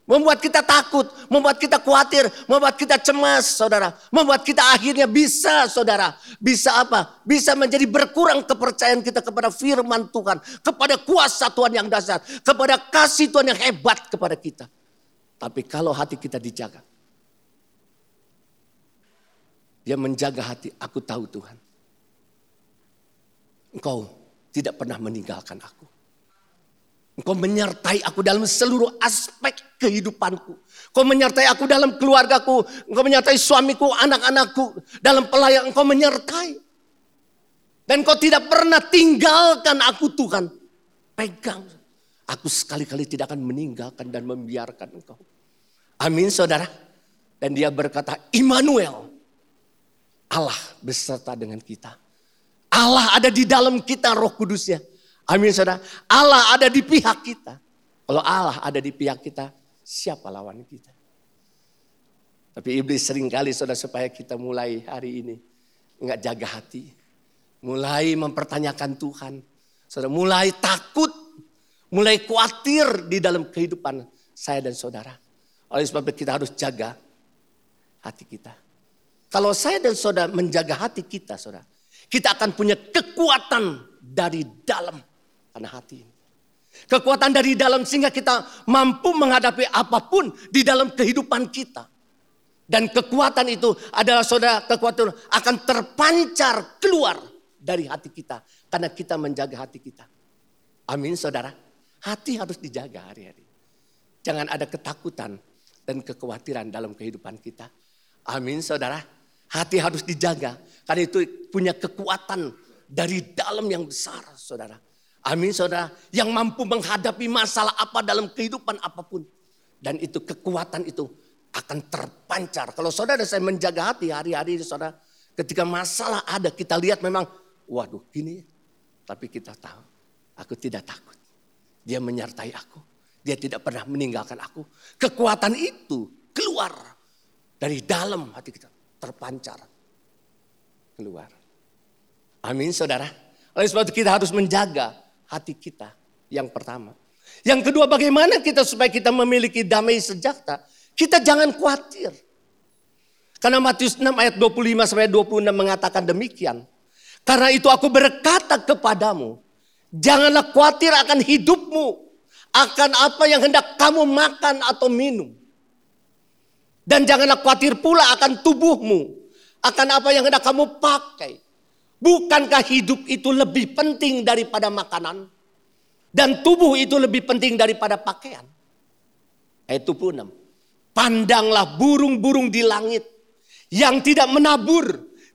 Membuat kita takut, membuat kita khawatir, membuat kita cemas saudara. Membuat kita akhirnya bisa saudara. Bisa apa? Bisa menjadi berkurang kepercayaan kita kepada firman Tuhan. Kepada kuasa Tuhan yang dasar. Kepada kasih Tuhan yang hebat kepada kita. Tapi kalau hati kita dijaga. Dia menjaga hati, aku tahu Tuhan. Engkau tidak pernah meninggalkan aku. Engkau menyertai aku dalam seluruh aspek kehidupanku. Engkau menyertai aku dalam keluargaku. Engkau menyertai suamiku, anak-anakku. Dalam pelayan engkau menyertai. Dan engkau tidak pernah tinggalkan aku Tuhan. Pegang. Aku sekali-kali tidak akan meninggalkan dan membiarkan engkau. Amin saudara. Dan dia berkata, Immanuel. Allah beserta dengan kita. Allah ada di dalam kita roh kudusnya. Amin saudara. Allah ada di pihak kita. Kalau Allah ada di pihak kita, siapa lawan kita? Tapi iblis sering kali saudara supaya kita mulai hari ini nggak jaga hati. Mulai mempertanyakan Tuhan. Saudara mulai takut, mulai khawatir di dalam kehidupan saya dan saudara. Oleh sebab itu kita harus jaga hati kita. Kalau saya dan saudara menjaga hati kita, saudara, kita akan punya kekuatan dari dalam karena hati ini. Kekuatan dari dalam sehingga kita mampu menghadapi apa pun di dalam kehidupan kita. Dan kekuatan itu adalah saudara kekuatan akan terpancar keluar dari hati kita. Karena kita menjaga hati kita. Amin saudara. Hati harus dijaga hari-hari. Jangan ada ketakutan dan kekhawatiran dalam kehidupan kita. Amin saudara. Hati harus dijaga. Karena itu punya kekuatan dari dalam yang besar saudara. Amin saudara. Yang mampu menghadapi masalah apa dalam kehidupan apa pun. Dan itu kekuatan itu akan terpancar. Kalau saudara saya menjaga hati hari-hari saudara. Ketika masalah ada kita lihat memang waduh gini. Tapi kita tahu aku tidak takut. Dia menyertai aku. Dia tidak pernah meninggalkan aku. Kekuatan itu keluar dari dalam hati kita. Terpancar. Keluar. Amin saudara. Oleh sebab itu kita harus menjaga hati kita yang pertama. Yang kedua bagaimana kita supaya kita memiliki damai sejahtera? Kita jangan khawatir. Karena Matius 6 ayat 25 sampai 26 mengatakan demikian. Karena itu aku berkata kepadamu, janganlah khawatir akan hidupmu, akan apa yang hendak kamu makan atau minum. Dan janganlah khawatir pula akan tubuhmu, akan apa yang hendak kamu pakai. Bukankah hidup itu lebih penting daripada makanan? Dan tubuh itu lebih penting daripada pakaian? Ayat 26. Pandanglah burung-burung di langit yang tidak menabur,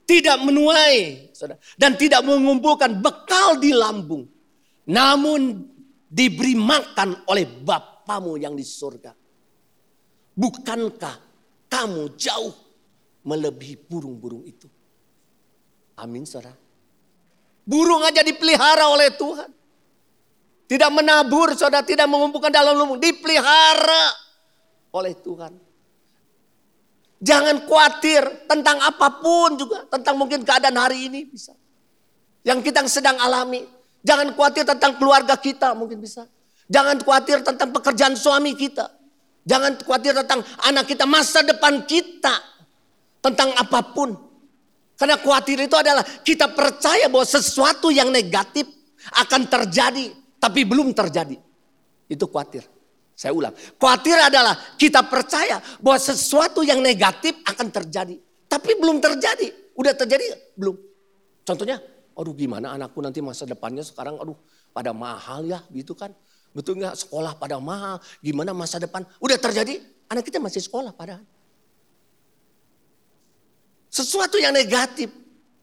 tidak menuai, dan tidak mengumpulkan bekal di lambung. Namun diberi makan oleh Bapamu yang di surga. Bukankah kamu jauh melebihi burung-burung itu? Amin saudara. Burung aja dipelihara oleh Tuhan. Tidak menabur saudara, tidak mengumpulkan dalam lumbung. Dipelihara oleh Tuhan. Jangan khawatir tentang apa pun juga. Tentang mungkin keadaan hari ini bisa. Yang kita sedang alami. Jangan khawatir tentang keluarga kita mungkin bisa. Jangan khawatir tentang pekerjaan suami kita. Jangan khawatir tentang anak kita, masa depan kita. Tentang apa pun. Karena khawatir itu adalah kita percaya bahwa sesuatu yang negatif akan terjadi, tapi belum terjadi. Itu khawatir. Saya ulang, khawatir adalah kita percaya bahwa sesuatu yang negatif akan terjadi, tapi belum terjadi. Udah terjadi belum? Contohnya, aduh gimana anakku nanti masa depannya sekarang, aduh pada mahal ya gitu kan. Betul nggak sekolah pada mahal, gimana masa depan? Udah terjadi, anak kita masih sekolah padahal. Sesuatu yang negatif.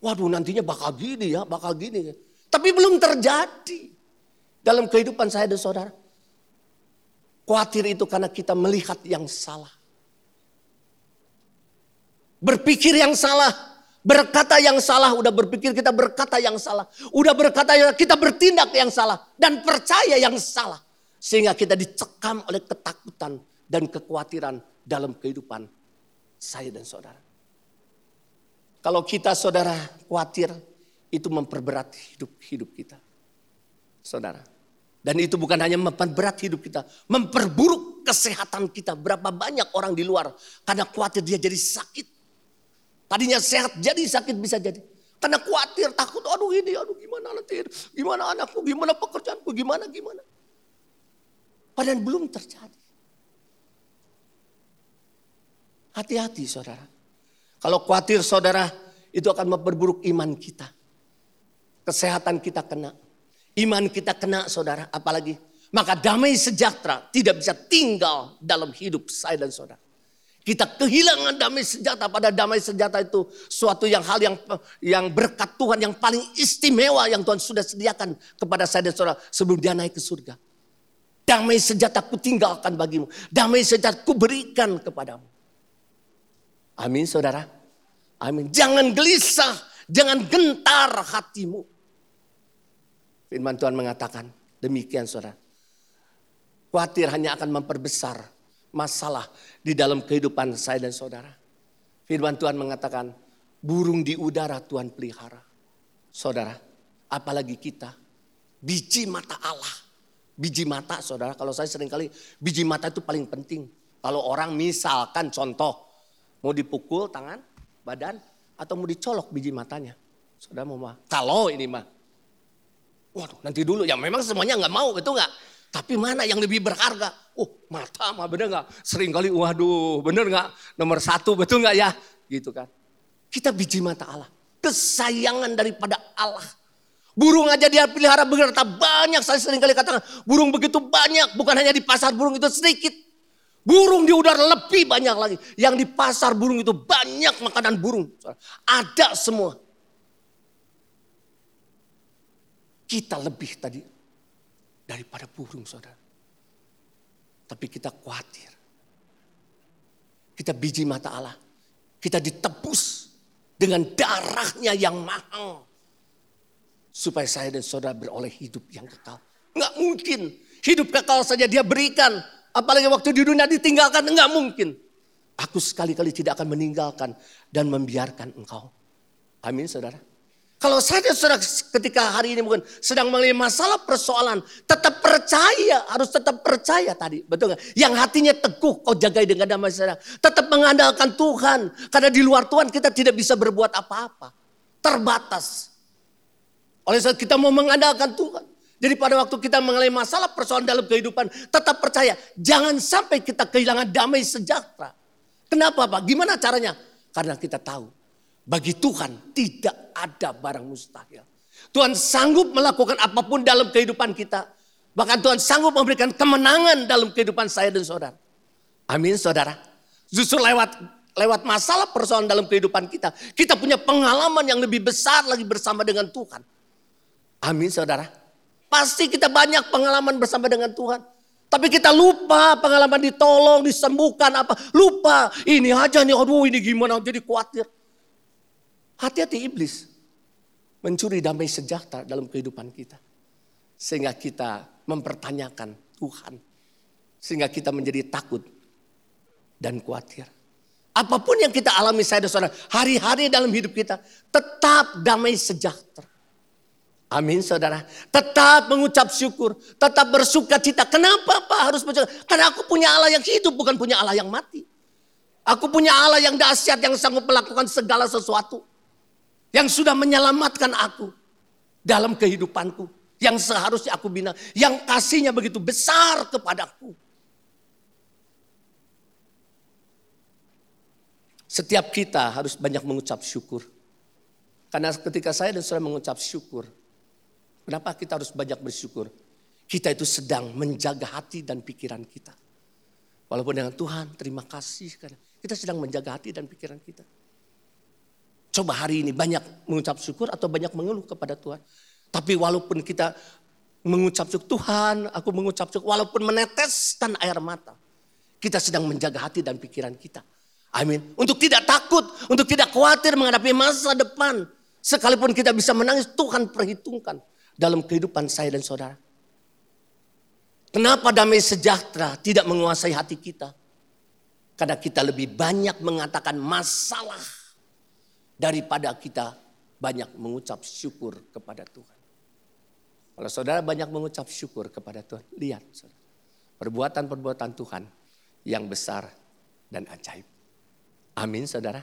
Waduh nantinya bakal gini ya, bakal gini. Tapi belum terjadi. Dalam kehidupan saya dan saudara. Khawatir itu karena kita melihat yang salah. Berpikir yang salah. Berkata yang salah. Udah berpikir kita berkata yang salah. Udah berkata kita bertindak yang salah. Dan percaya yang salah. Sehingga kita dicekam oleh ketakutan dan kekhawatiran dalam kehidupan saya dan saudara. Kalau kita saudara khawatir, itu memperberat hidup-hidup kita. Saudara. Dan itu bukan hanya memperberat hidup kita, memperburuk kesehatan kita. Berapa banyak orang di luar karena khawatir dia jadi sakit. Tadinya sehat jadi sakit bisa jadi. Karena khawatir, takut, aduh ini, aduh gimana nanti, gimana anakku, gimana pekerjaanku, gimana, gimana. Padahal belum terjadi. Hati-hati saudara. Kalau khawatir saudara, itu akan memperburuk iman kita. Kesehatan kita kena. Iman kita kena saudara, apalagi. Maka damai sejahtera tidak bisa tinggal dalam hidup saya dan saudara. Kita kehilangan damai sejahtera pada damai sejahtera itu suatu yang hal yang yang berkat Tuhan yang paling istimewa yang Tuhan sudah sediakan kepada saya dan saudara sebelum dia naik ke surga. Damai sejahtera ku tinggalkan bagimu. Damai sejahtera ku berikan kepadamu. Amin saudara. Amin. Jangan gelisah, jangan gentar hatimu. Firman Tuhan mengatakan demikian saudara. Khawatir hanya akan memperbesar masalah di dalam kehidupan saya dan saudara. Firman Tuhan mengatakan burung di udara Tuhan pelihara. Saudara, apalagi kita. Biji mata Allah. Biji mata saudara, kalau saya sering kali biji mata itu paling penting. Kalau orang misalkan contoh mau dipukul tangan, badan atau mau dicolok biji matanya. Saudara mau mah? Kalau ini mah. Waduh nanti dulu ya memang semuanya nggak mau betul nggak? Tapi mana yang lebih berharga? Oh mata mah bener nggak? Sering kali waduh bener nggak? Nomor satu betul nggak ya? Gitu kan. Kita biji mata Allah. Kesayangan daripada Allah. Burung aja dia pelihara berkata banyak. Saya sering kali katakan burung begitu banyak. Bukan hanya di pasar burung itu sedikit. Burung di udara lebih banyak lagi. Yang di pasar burung itu banyak makanan burung. Ada semua. Kita lebih tadi daripada burung saudara. Tapi kita khawatir. Kita biji mata Allah. Kita ditebus dengan darahnya yang mahal. Supaya saya dan saudara beroleh hidup yang kekal. Nggak mungkin. Hidup kekal saja dia berikan Apalagi waktu di dunia ditinggalkan, enggak mungkin. Aku sekali-kali tidak akan meninggalkan dan membiarkan engkau. Amin saudara. Kalau saya saudara ketika hari ini mungkin sedang mengalami masalah persoalan, tetap percaya, harus tetap percaya tadi, betul nggak? Yang hatinya teguh, kau jagai dengan damai saudara. Tetap mengandalkan Tuhan, karena di luar Tuhan kita tidak bisa berbuat apa-apa, terbatas. Oleh sebab kita mau mengandalkan Tuhan. Jadi pada waktu kita mengalami masalah persoalan dalam kehidupan, tetap percaya, jangan sampai kita kehilangan damai sejahtera. Kenapa Pak? Gimana caranya? Karena kita tahu bagi Tuhan tidak ada barang mustahil. Tuhan sanggup melakukan apa pun dalam kehidupan kita. Bahkan Tuhan sanggup memberikan kemenangan dalam kehidupan saya dan saudara. Amin saudara. Justru lewat lewat masalah persoalan dalam kehidupan kita. Kita punya pengalaman yang lebih besar lagi bersama dengan Tuhan. Amin saudara. Pasti kita banyak pengalaman bersama dengan Tuhan. Tapi kita lupa pengalaman ditolong, disembuhkan apa. Lupa ini aja nih, aduh ini gimana jadi khawatir. Hati-hati iblis mencuri damai sejahtera dalam kehidupan kita. Sehingga kita mempertanyakan Tuhan. Sehingga kita menjadi takut dan khawatir. Apa pun yang kita alami saya dan saudara, hari-hari dalam hidup kita tetap damai sejahtera. Amin saudara. Tetap mengucap syukur. Tetap bersuka cita. Kenapa Pak harus bersuka? Karena aku punya Allah yang hidup bukan punya Allah yang mati. Aku punya Allah yang dahsyat yang sanggup melakukan segala sesuatu yang sudah menyelamatkan aku dalam kehidupanku. Yang seharusnya aku bina. Yang kasihnya begitu besar kepadaku. Setiap kita harus banyak mengucap syukur. Karena ketika saya dan saudara mengucap syukur. Kenapa kita harus banyak bersyukur? Kita itu sedang menjaga hati dan pikiran kita. Walaupun dengan Tuhan terima kasih. Karena kita sedang menjaga hati dan pikiran kita. Coba hari ini banyak mengucap syukur atau banyak mengeluh kepada Tuhan. Tapi walaupun kita mengucap syukur, Tuhan aku mengucap syukur. Walaupun meneteskan air mata. Kita sedang menjaga hati dan pikiran kita. Amin. Untuk tidak takut, untuk tidak khawatir menghadapi masa depan. Sekalipun kita bisa menangis, Tuhan perhitungkan dalam kehidupan saya dan saudara. Kenapa damai sejahtera tidak menguasai hati kita? Karena kita lebih banyak mengatakan masalah daripada kita banyak mengucap syukur kepada Tuhan. Kalau saudara banyak mengucap syukur kepada Tuhan, lihat perbuatan-perbuatan Tuhan yang besar dan ajaib. Amin saudara.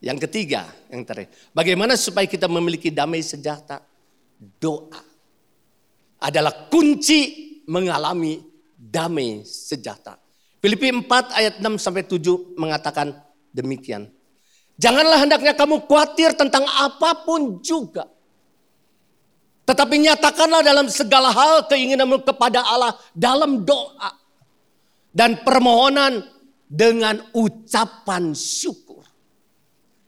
Yang ketiga, yang terakhir. Bagaimana supaya kita memiliki damai sejahtera? Doa adalah kunci mengalami damai sejahtera. Filipi 4 ayat 6 sampai 7 mengatakan demikian. Janganlah hendaknya kamu khawatir tentang apa pun juga. Tetapi nyatakanlah dalam segala hal keinginanmu kepada Allah dalam doa dan permohonan dengan ucapan syukur.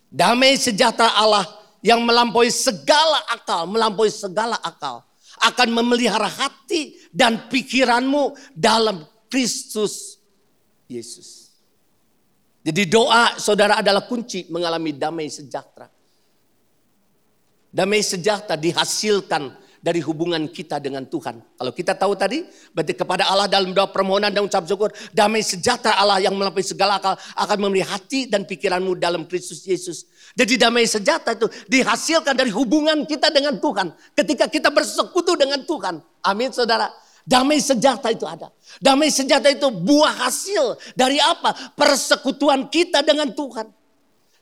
Damai sejahtera Allah yang melampaui segala akal, melampaui segala akal akan memelihara hati dan pikiranmu dalam Kristus Yesus. Jadi doa saudara adalah kunci mengalami damai sejahtera. Damai sejahtera dihasilkan dari hubungan kita dengan Tuhan. Kalau kita tahu tadi, berarti kepada Allah dalam doa permohonan dan ucap syukur, damai sejahtera Allah yang melampaui segala akal akan memberi hati dan pikiranmu dalam Kristus Yesus. Jadi damai sejahtera itu dihasilkan dari hubungan kita dengan Tuhan. Ketika kita bersekutu dengan Tuhan. Amin saudara. Damai sejahtera itu ada. Damai sejahtera itu buah hasil dari apa? Persekutuan kita dengan Tuhan.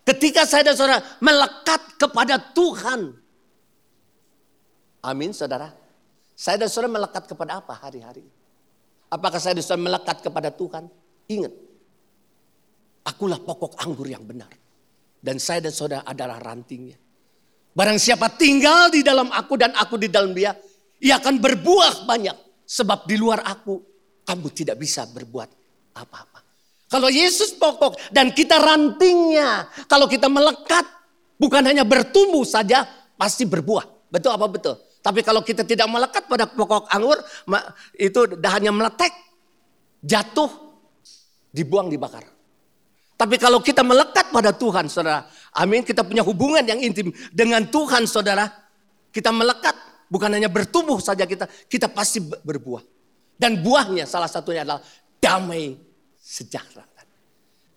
Ketika saya dan saudara melekat kepada Tuhan. Amin saudara. Saya dan saudara melekat kepada apa hari-hari? Apakah saya dan saudara melekat kepada Tuhan? Ingat. Akulah pokok anggur yang benar. Dan saya dan saudara adalah rantingnya. Barang siapa tinggal di dalam aku dan aku di dalam dia. Ia akan berbuah banyak. Sebab di luar aku, kamu tidak bisa berbuat apa-apa. Kalau Yesus pokok dan kita rantingnya. Kalau kita melekat, bukan hanya bertumbuh saja, pasti berbuah. Betul apa betul? Tapi kalau kita tidak melekat pada pokok anggur, itu dahannya meletek, jatuh, dibuang, dibakar. Tapi kalau kita melekat pada Tuhan, saudara, amin, kita punya hubungan yang intim dengan Tuhan, saudara, kita melekat, Bukan hanya bertumbuh saja kita, kita pasti berbuah. Dan buahnya salah satunya adalah damai sejahtera.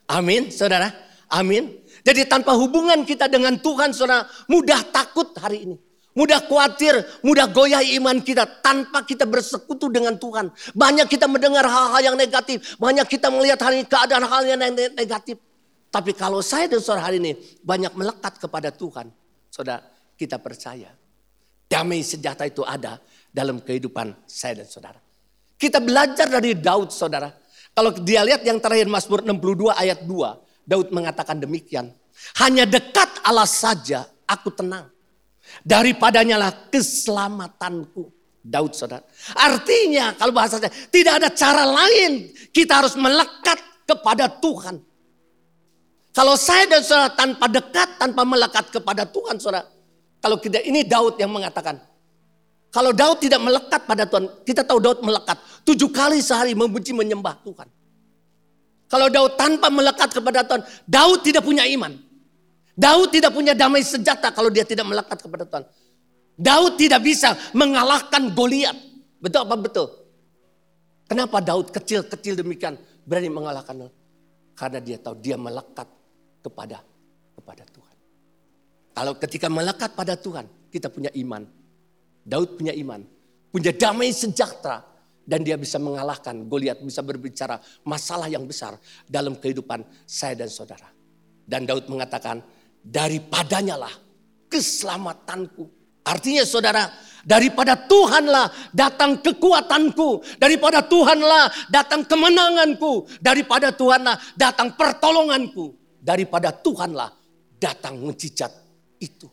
Amin, saudara. Amin. Jadi tanpa hubungan kita dengan Tuhan, saudara, mudah takut hari ini. Mudah khawatir, mudah goyah iman kita tanpa kita bersekutu dengan Tuhan. Banyak kita mendengar hal-hal yang negatif. Banyak kita melihat hari ini keadaan hal yang negatif. Tapi kalau saya dan saudara hari ini banyak melekat kepada Tuhan. Saudara, kita percaya. Damai sejahtera itu ada dalam kehidupan saya dan saudara. Kita belajar dari Daud saudara. Kalau dia lihat yang terakhir Mazmur 62 ayat 2. Daud mengatakan demikian. Hanya dekat Allah saja aku tenang. Daripadanya lah keselamatanku. Daud saudara. Artinya kalau bahasa saya tidak ada cara lain. Kita harus melekat kepada Tuhan. Kalau saya dan saudara tanpa dekat, tanpa melekat kepada Tuhan saudara. Kalau kita ini Daud yang mengatakan. Kalau Daud tidak melekat pada Tuhan. Kita tahu Daud melekat. Tujuh kali sehari membenci menyembah Tuhan. Kalau Daud tanpa melekat kepada Tuhan. Daud tidak punya iman. Daud tidak punya damai sejahtera kalau dia tidak melekat kepada Tuhan. Daud tidak bisa mengalahkan Goliat. Betul apa betul? Kenapa Daud kecil-kecil demikian berani mengalahkan Karena dia tahu dia melekat kepada kepada Tuhan. Kalau ketika melekat pada Tuhan, kita punya iman. Daud punya iman, punya damai sejahtera dan dia bisa mengalahkan Goliat, bisa berbicara masalah yang besar dalam kehidupan saya dan saudara. Dan Daud mengatakan, daripadanya lah keselamatanku. Artinya saudara, daripada Tuhanlah datang kekuatanku, daripada Tuhanlah datang kemenanganku, daripada Tuhanlah datang pertolonganku, daripada Tuhanlah datang mencicat itu.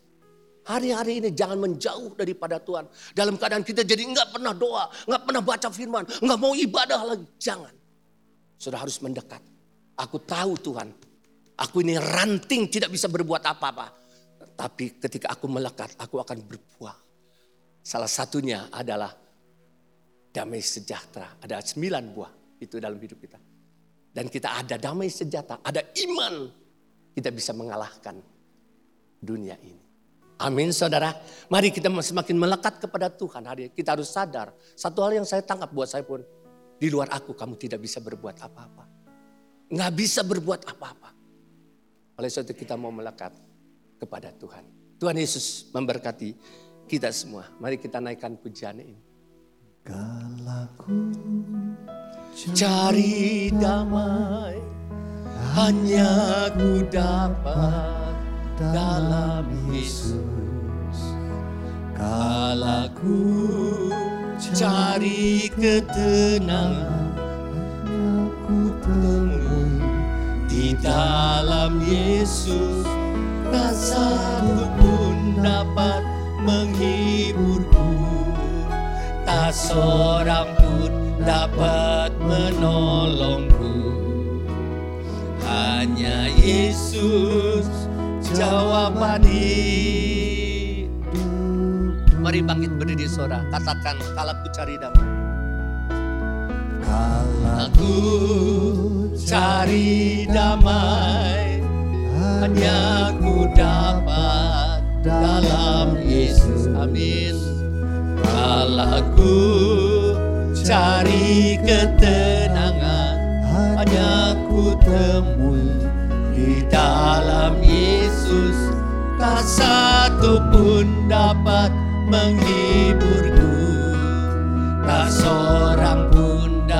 Hari-hari ini jangan menjauh daripada Tuhan. Dalam keadaan kita jadi nggak pernah doa, nggak pernah baca firman, nggak mau ibadah lagi. Jangan. Sudah harus mendekat. Aku tahu Tuhan, Aku ini ranting tidak bisa berbuat apa-apa. Tapi ketika aku melekat, aku akan berbuah. Salah satunya adalah damai sejahtera. Ada sembilan buah itu dalam hidup kita. Dan kita ada damai sejahtera, ada iman. Kita bisa mengalahkan dunia ini. Amin saudara. Mari kita semakin melekat kepada Tuhan. Hari kita harus sadar. Satu hal yang saya tangkap buat saya pun. Di luar aku kamu tidak bisa berbuat apa-apa. Nggak bisa berbuat apa-apa. Oleh sebab itu kita mau melekat kepada Tuhan. Tuhan Yesus memberkati kita semua. Mari kita naikkan pujian ini. Kalaku cari damai hanya ku dapat dalam Yesus. Kalaku cari ketenangan dalam Yesus tak satu pun dapat menghiburku. Tak seorang pun dapat menolongku. Hanya Yesus jawaban hidup Mari bangkit berdiri suara Katakan kalau ku cari damai Aku cari damai hanya ku dapat dalam Yesus. Amin. Kalau ku cari ketenangan hanya ku temui di dalam Yesus. Tak satu pun dapat menghiburku. Tak seorang pun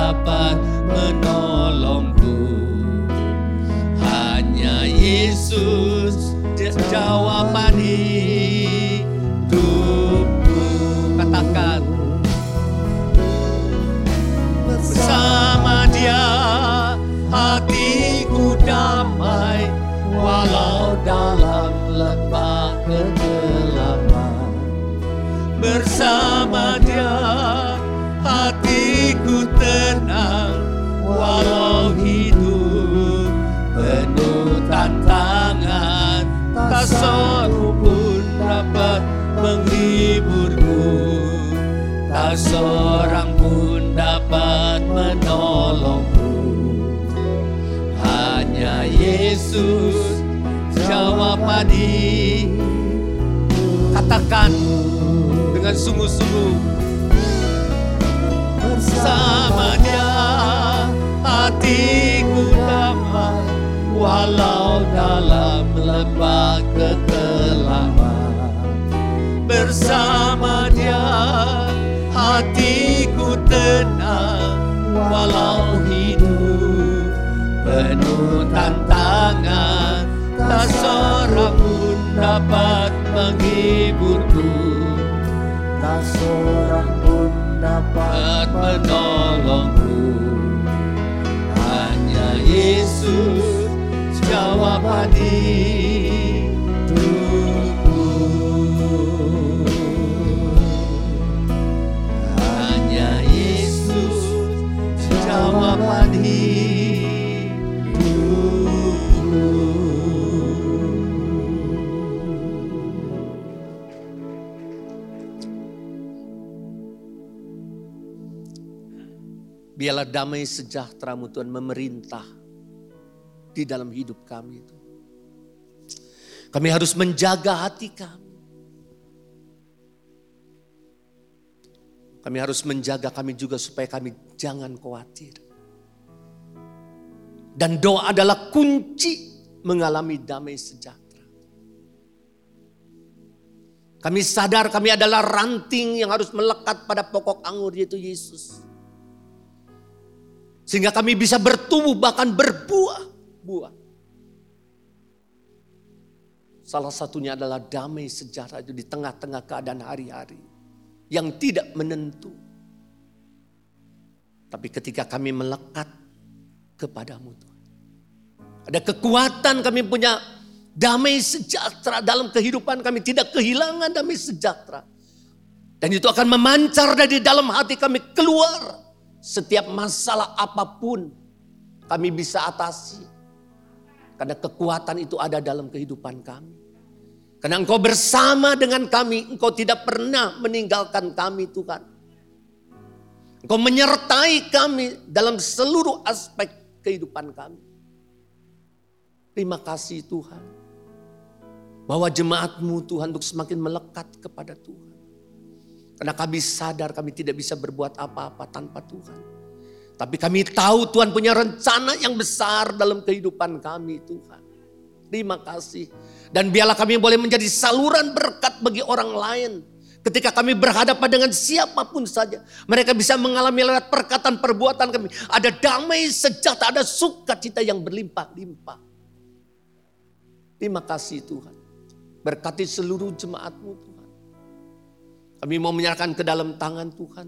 dapat menolongku Hanya Yesus jawaban hidupku. Katakan. Bersama dia hatiku damai Walau dalam lembah kegelapan. Bersama dia seorang pun dapat menolongku. Hanya Yesus jawaban katakan dengan sungguh-sungguh bersama dia hatiku damai Walau dalam lembah kekelaman. Bersama dia hatiku tenang Walau hidup penuh tantangan. Tak seorang pun dapat menghiburku. Tak seorang pun dapat menolongku. Hanya Yesus jawaban hidupku Biarlah damai sejahteramu Tuhan memerintah di dalam hidup kami itu. Kami harus menjaga hati kami. Kami harus menjaga kami juga supaya kami jangan khawatir. Dan doa adalah kunci mengalami damai sejahtera. Kami sadar kami adalah ranting yang harus melekat pada pokok anggur yaitu Yesus. Sehingga kami bisa bertumbuh bahkan berbuah. Buah. Salah satunya adalah damai sejahtera itu di tengah-tengah keadaan hari-hari. Yang tidak menentu. Tapi ketika kami melekat kepadamu Tuhan. Ada kekuatan kami punya damai sejahtera dalam kehidupan kami. Tidak kehilangan damai sejahtera. Dan itu akan memancar dari dalam hati kami keluar. Setiap masalah apa pun kami bisa atasi. Karena kekuatan itu ada dalam kehidupan kami. Karena engkau bersama dengan kami, engkau tidak pernah meninggalkan kami Tuhan. Engkau menyertai kami dalam seluruh aspek kehidupan kami. Terima kasih Tuhan. Bahwa jemaatmu Tuhan untuk semakin melekat kepada Tuhan. Karena kami sadar kami tidak bisa berbuat apa-apa tanpa Tuhan. Tapi kami tahu Tuhan punya rencana yang besar dalam kehidupan kami Tuhan. Terima kasih. Dan biarlah kami boleh menjadi saluran berkat bagi orang lain. Ketika kami berhadapan dengan siapa pun saja. Mereka bisa mengalami lewat perkataan perbuatan kami. Ada damai sejahtera, ada sukacita yang berlimpah-limpah. Terima kasih Tuhan. Berkati seluruh jemaatmu Tuhan. Kami mau menyerahkan ke dalam tangan Tuhan.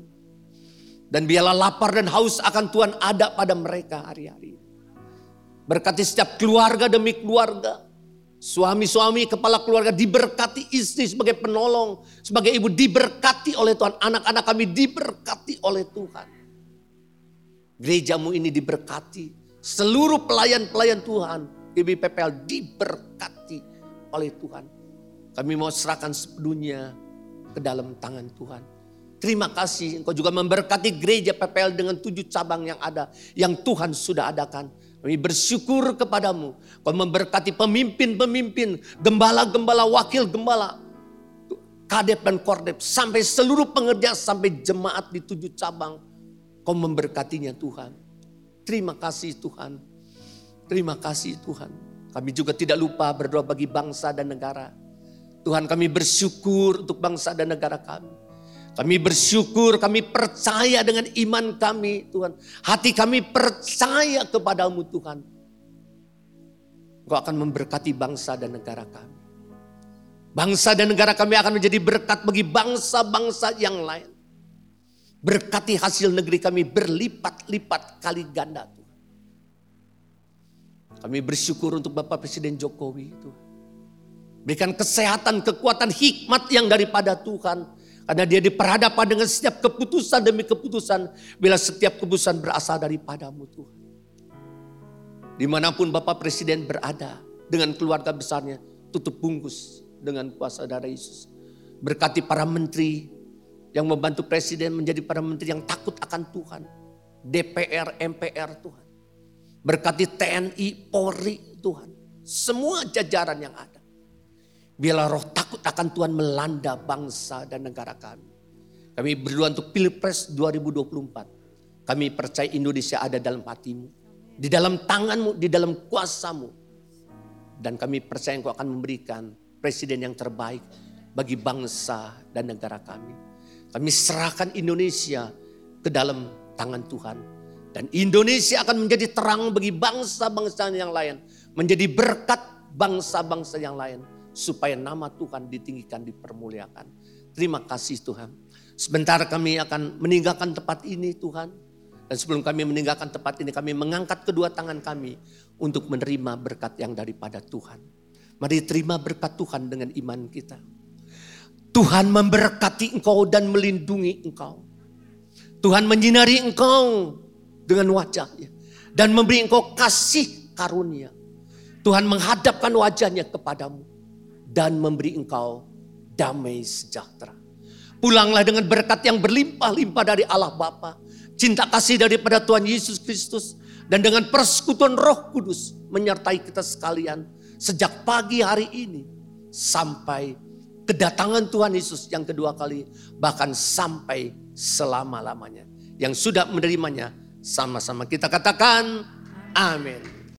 Dan biarlah lapar dan haus akan Tuhan ada pada mereka hari-hari. Berkati setiap keluarga demi keluarga. Suami-suami, kepala keluarga diberkati istri sebagai penolong. Sebagai ibu diberkati oleh Tuhan. Anak-anak kami diberkati oleh Tuhan. Gerejamu ini diberkati. Seluruh pelayan-pelayan Tuhan. GBPPL diberkati oleh Tuhan. Kami mau serahkan sepenuhnya ke dalam tangan Tuhan. Terima kasih engkau juga memberkati gereja PPL dengan tujuh cabang yang ada. Yang Tuhan sudah adakan. Kami bersyukur kepadamu. Kau memberkati pemimpin-pemimpin, gembala-gembala, wakil gembala, kadep dan kordep. Sampai seluruh pengerja, sampai jemaat di tujuh cabang. Kau memberkatinya Tuhan. Terima kasih Tuhan. Terima kasih Tuhan. Kami juga tidak lupa berdoa bagi bangsa dan negara. Tuhan kami bersyukur untuk bangsa dan negara kami. Kami bersyukur, kami percaya dengan iman kami Tuhan. Hati kami percaya kepadamu Tuhan. Engkau akan memberkati bangsa dan negara kami. Bangsa dan negara kami akan menjadi berkat bagi bangsa-bangsa yang lain. Berkati hasil negeri kami berlipat-lipat kali ganda Tuhan. Kami bersyukur untuk Bapak Presiden Jokowi Tuhan. Berikan kesehatan, kekuatan, hikmat yang daripada Tuhan. Karena dia diperhadapkan dengan setiap keputusan demi keputusan. Bila setiap keputusan berasal daripadamu Tuhan. Di mana pun Bapak Presiden berada dengan keluarga besarnya. Tutup bungkus dengan kuasa darah Yesus. Berkati para menteri yang membantu Presiden menjadi para menteri yang takut akan Tuhan. DPR, MPR Tuhan. Berkati TNI, Polri Tuhan. Semua jajaran yang ada. Biarlah roh takut akan Tuhan melanda bangsa dan negara kami. Kami berdoa untuk Pilpres 2024. Kami percaya Indonesia ada dalam hatimu. Di dalam tanganmu, di dalam kuasamu. Dan kami percaya engkau akan memberikan presiden yang terbaik bagi bangsa dan negara kami. Kami serahkan Indonesia ke dalam tangan Tuhan. Dan Indonesia akan menjadi terang bagi bangsa-bangsa yang lain. Menjadi berkat bangsa-bangsa yang lain. Supaya nama Tuhan ditinggikan, dipermuliakan. Terima kasih Tuhan. Sebentar kami akan meninggalkan tempat ini Tuhan. Dan sebelum kami meninggalkan tempat ini kami mengangkat kedua tangan kami untuk menerima berkat yang daripada Tuhan. Mari terima berkat Tuhan dengan iman kita. Tuhan memberkati engkau dan melindungi engkau. Tuhan menyinari engkau dengan wajahnya. Dan memberi engkau kasih karunia. Tuhan menghadapkan wajahnya kepadamu. Dan memberi engkau damai sejahtera. Pulanglah dengan berkat yang berlimpah-limpah dari Allah Bapa, Cinta kasih daripada Tuhan Yesus Kristus. Dan dengan persekutuan roh kudus menyertai kita sekalian. Sejak pagi hari ini sampai kedatangan Tuhan Yesus yang kedua kali, bahkan sampai selama-lamanya. Yang sudah menerimanya sama-sama kita katakan amin.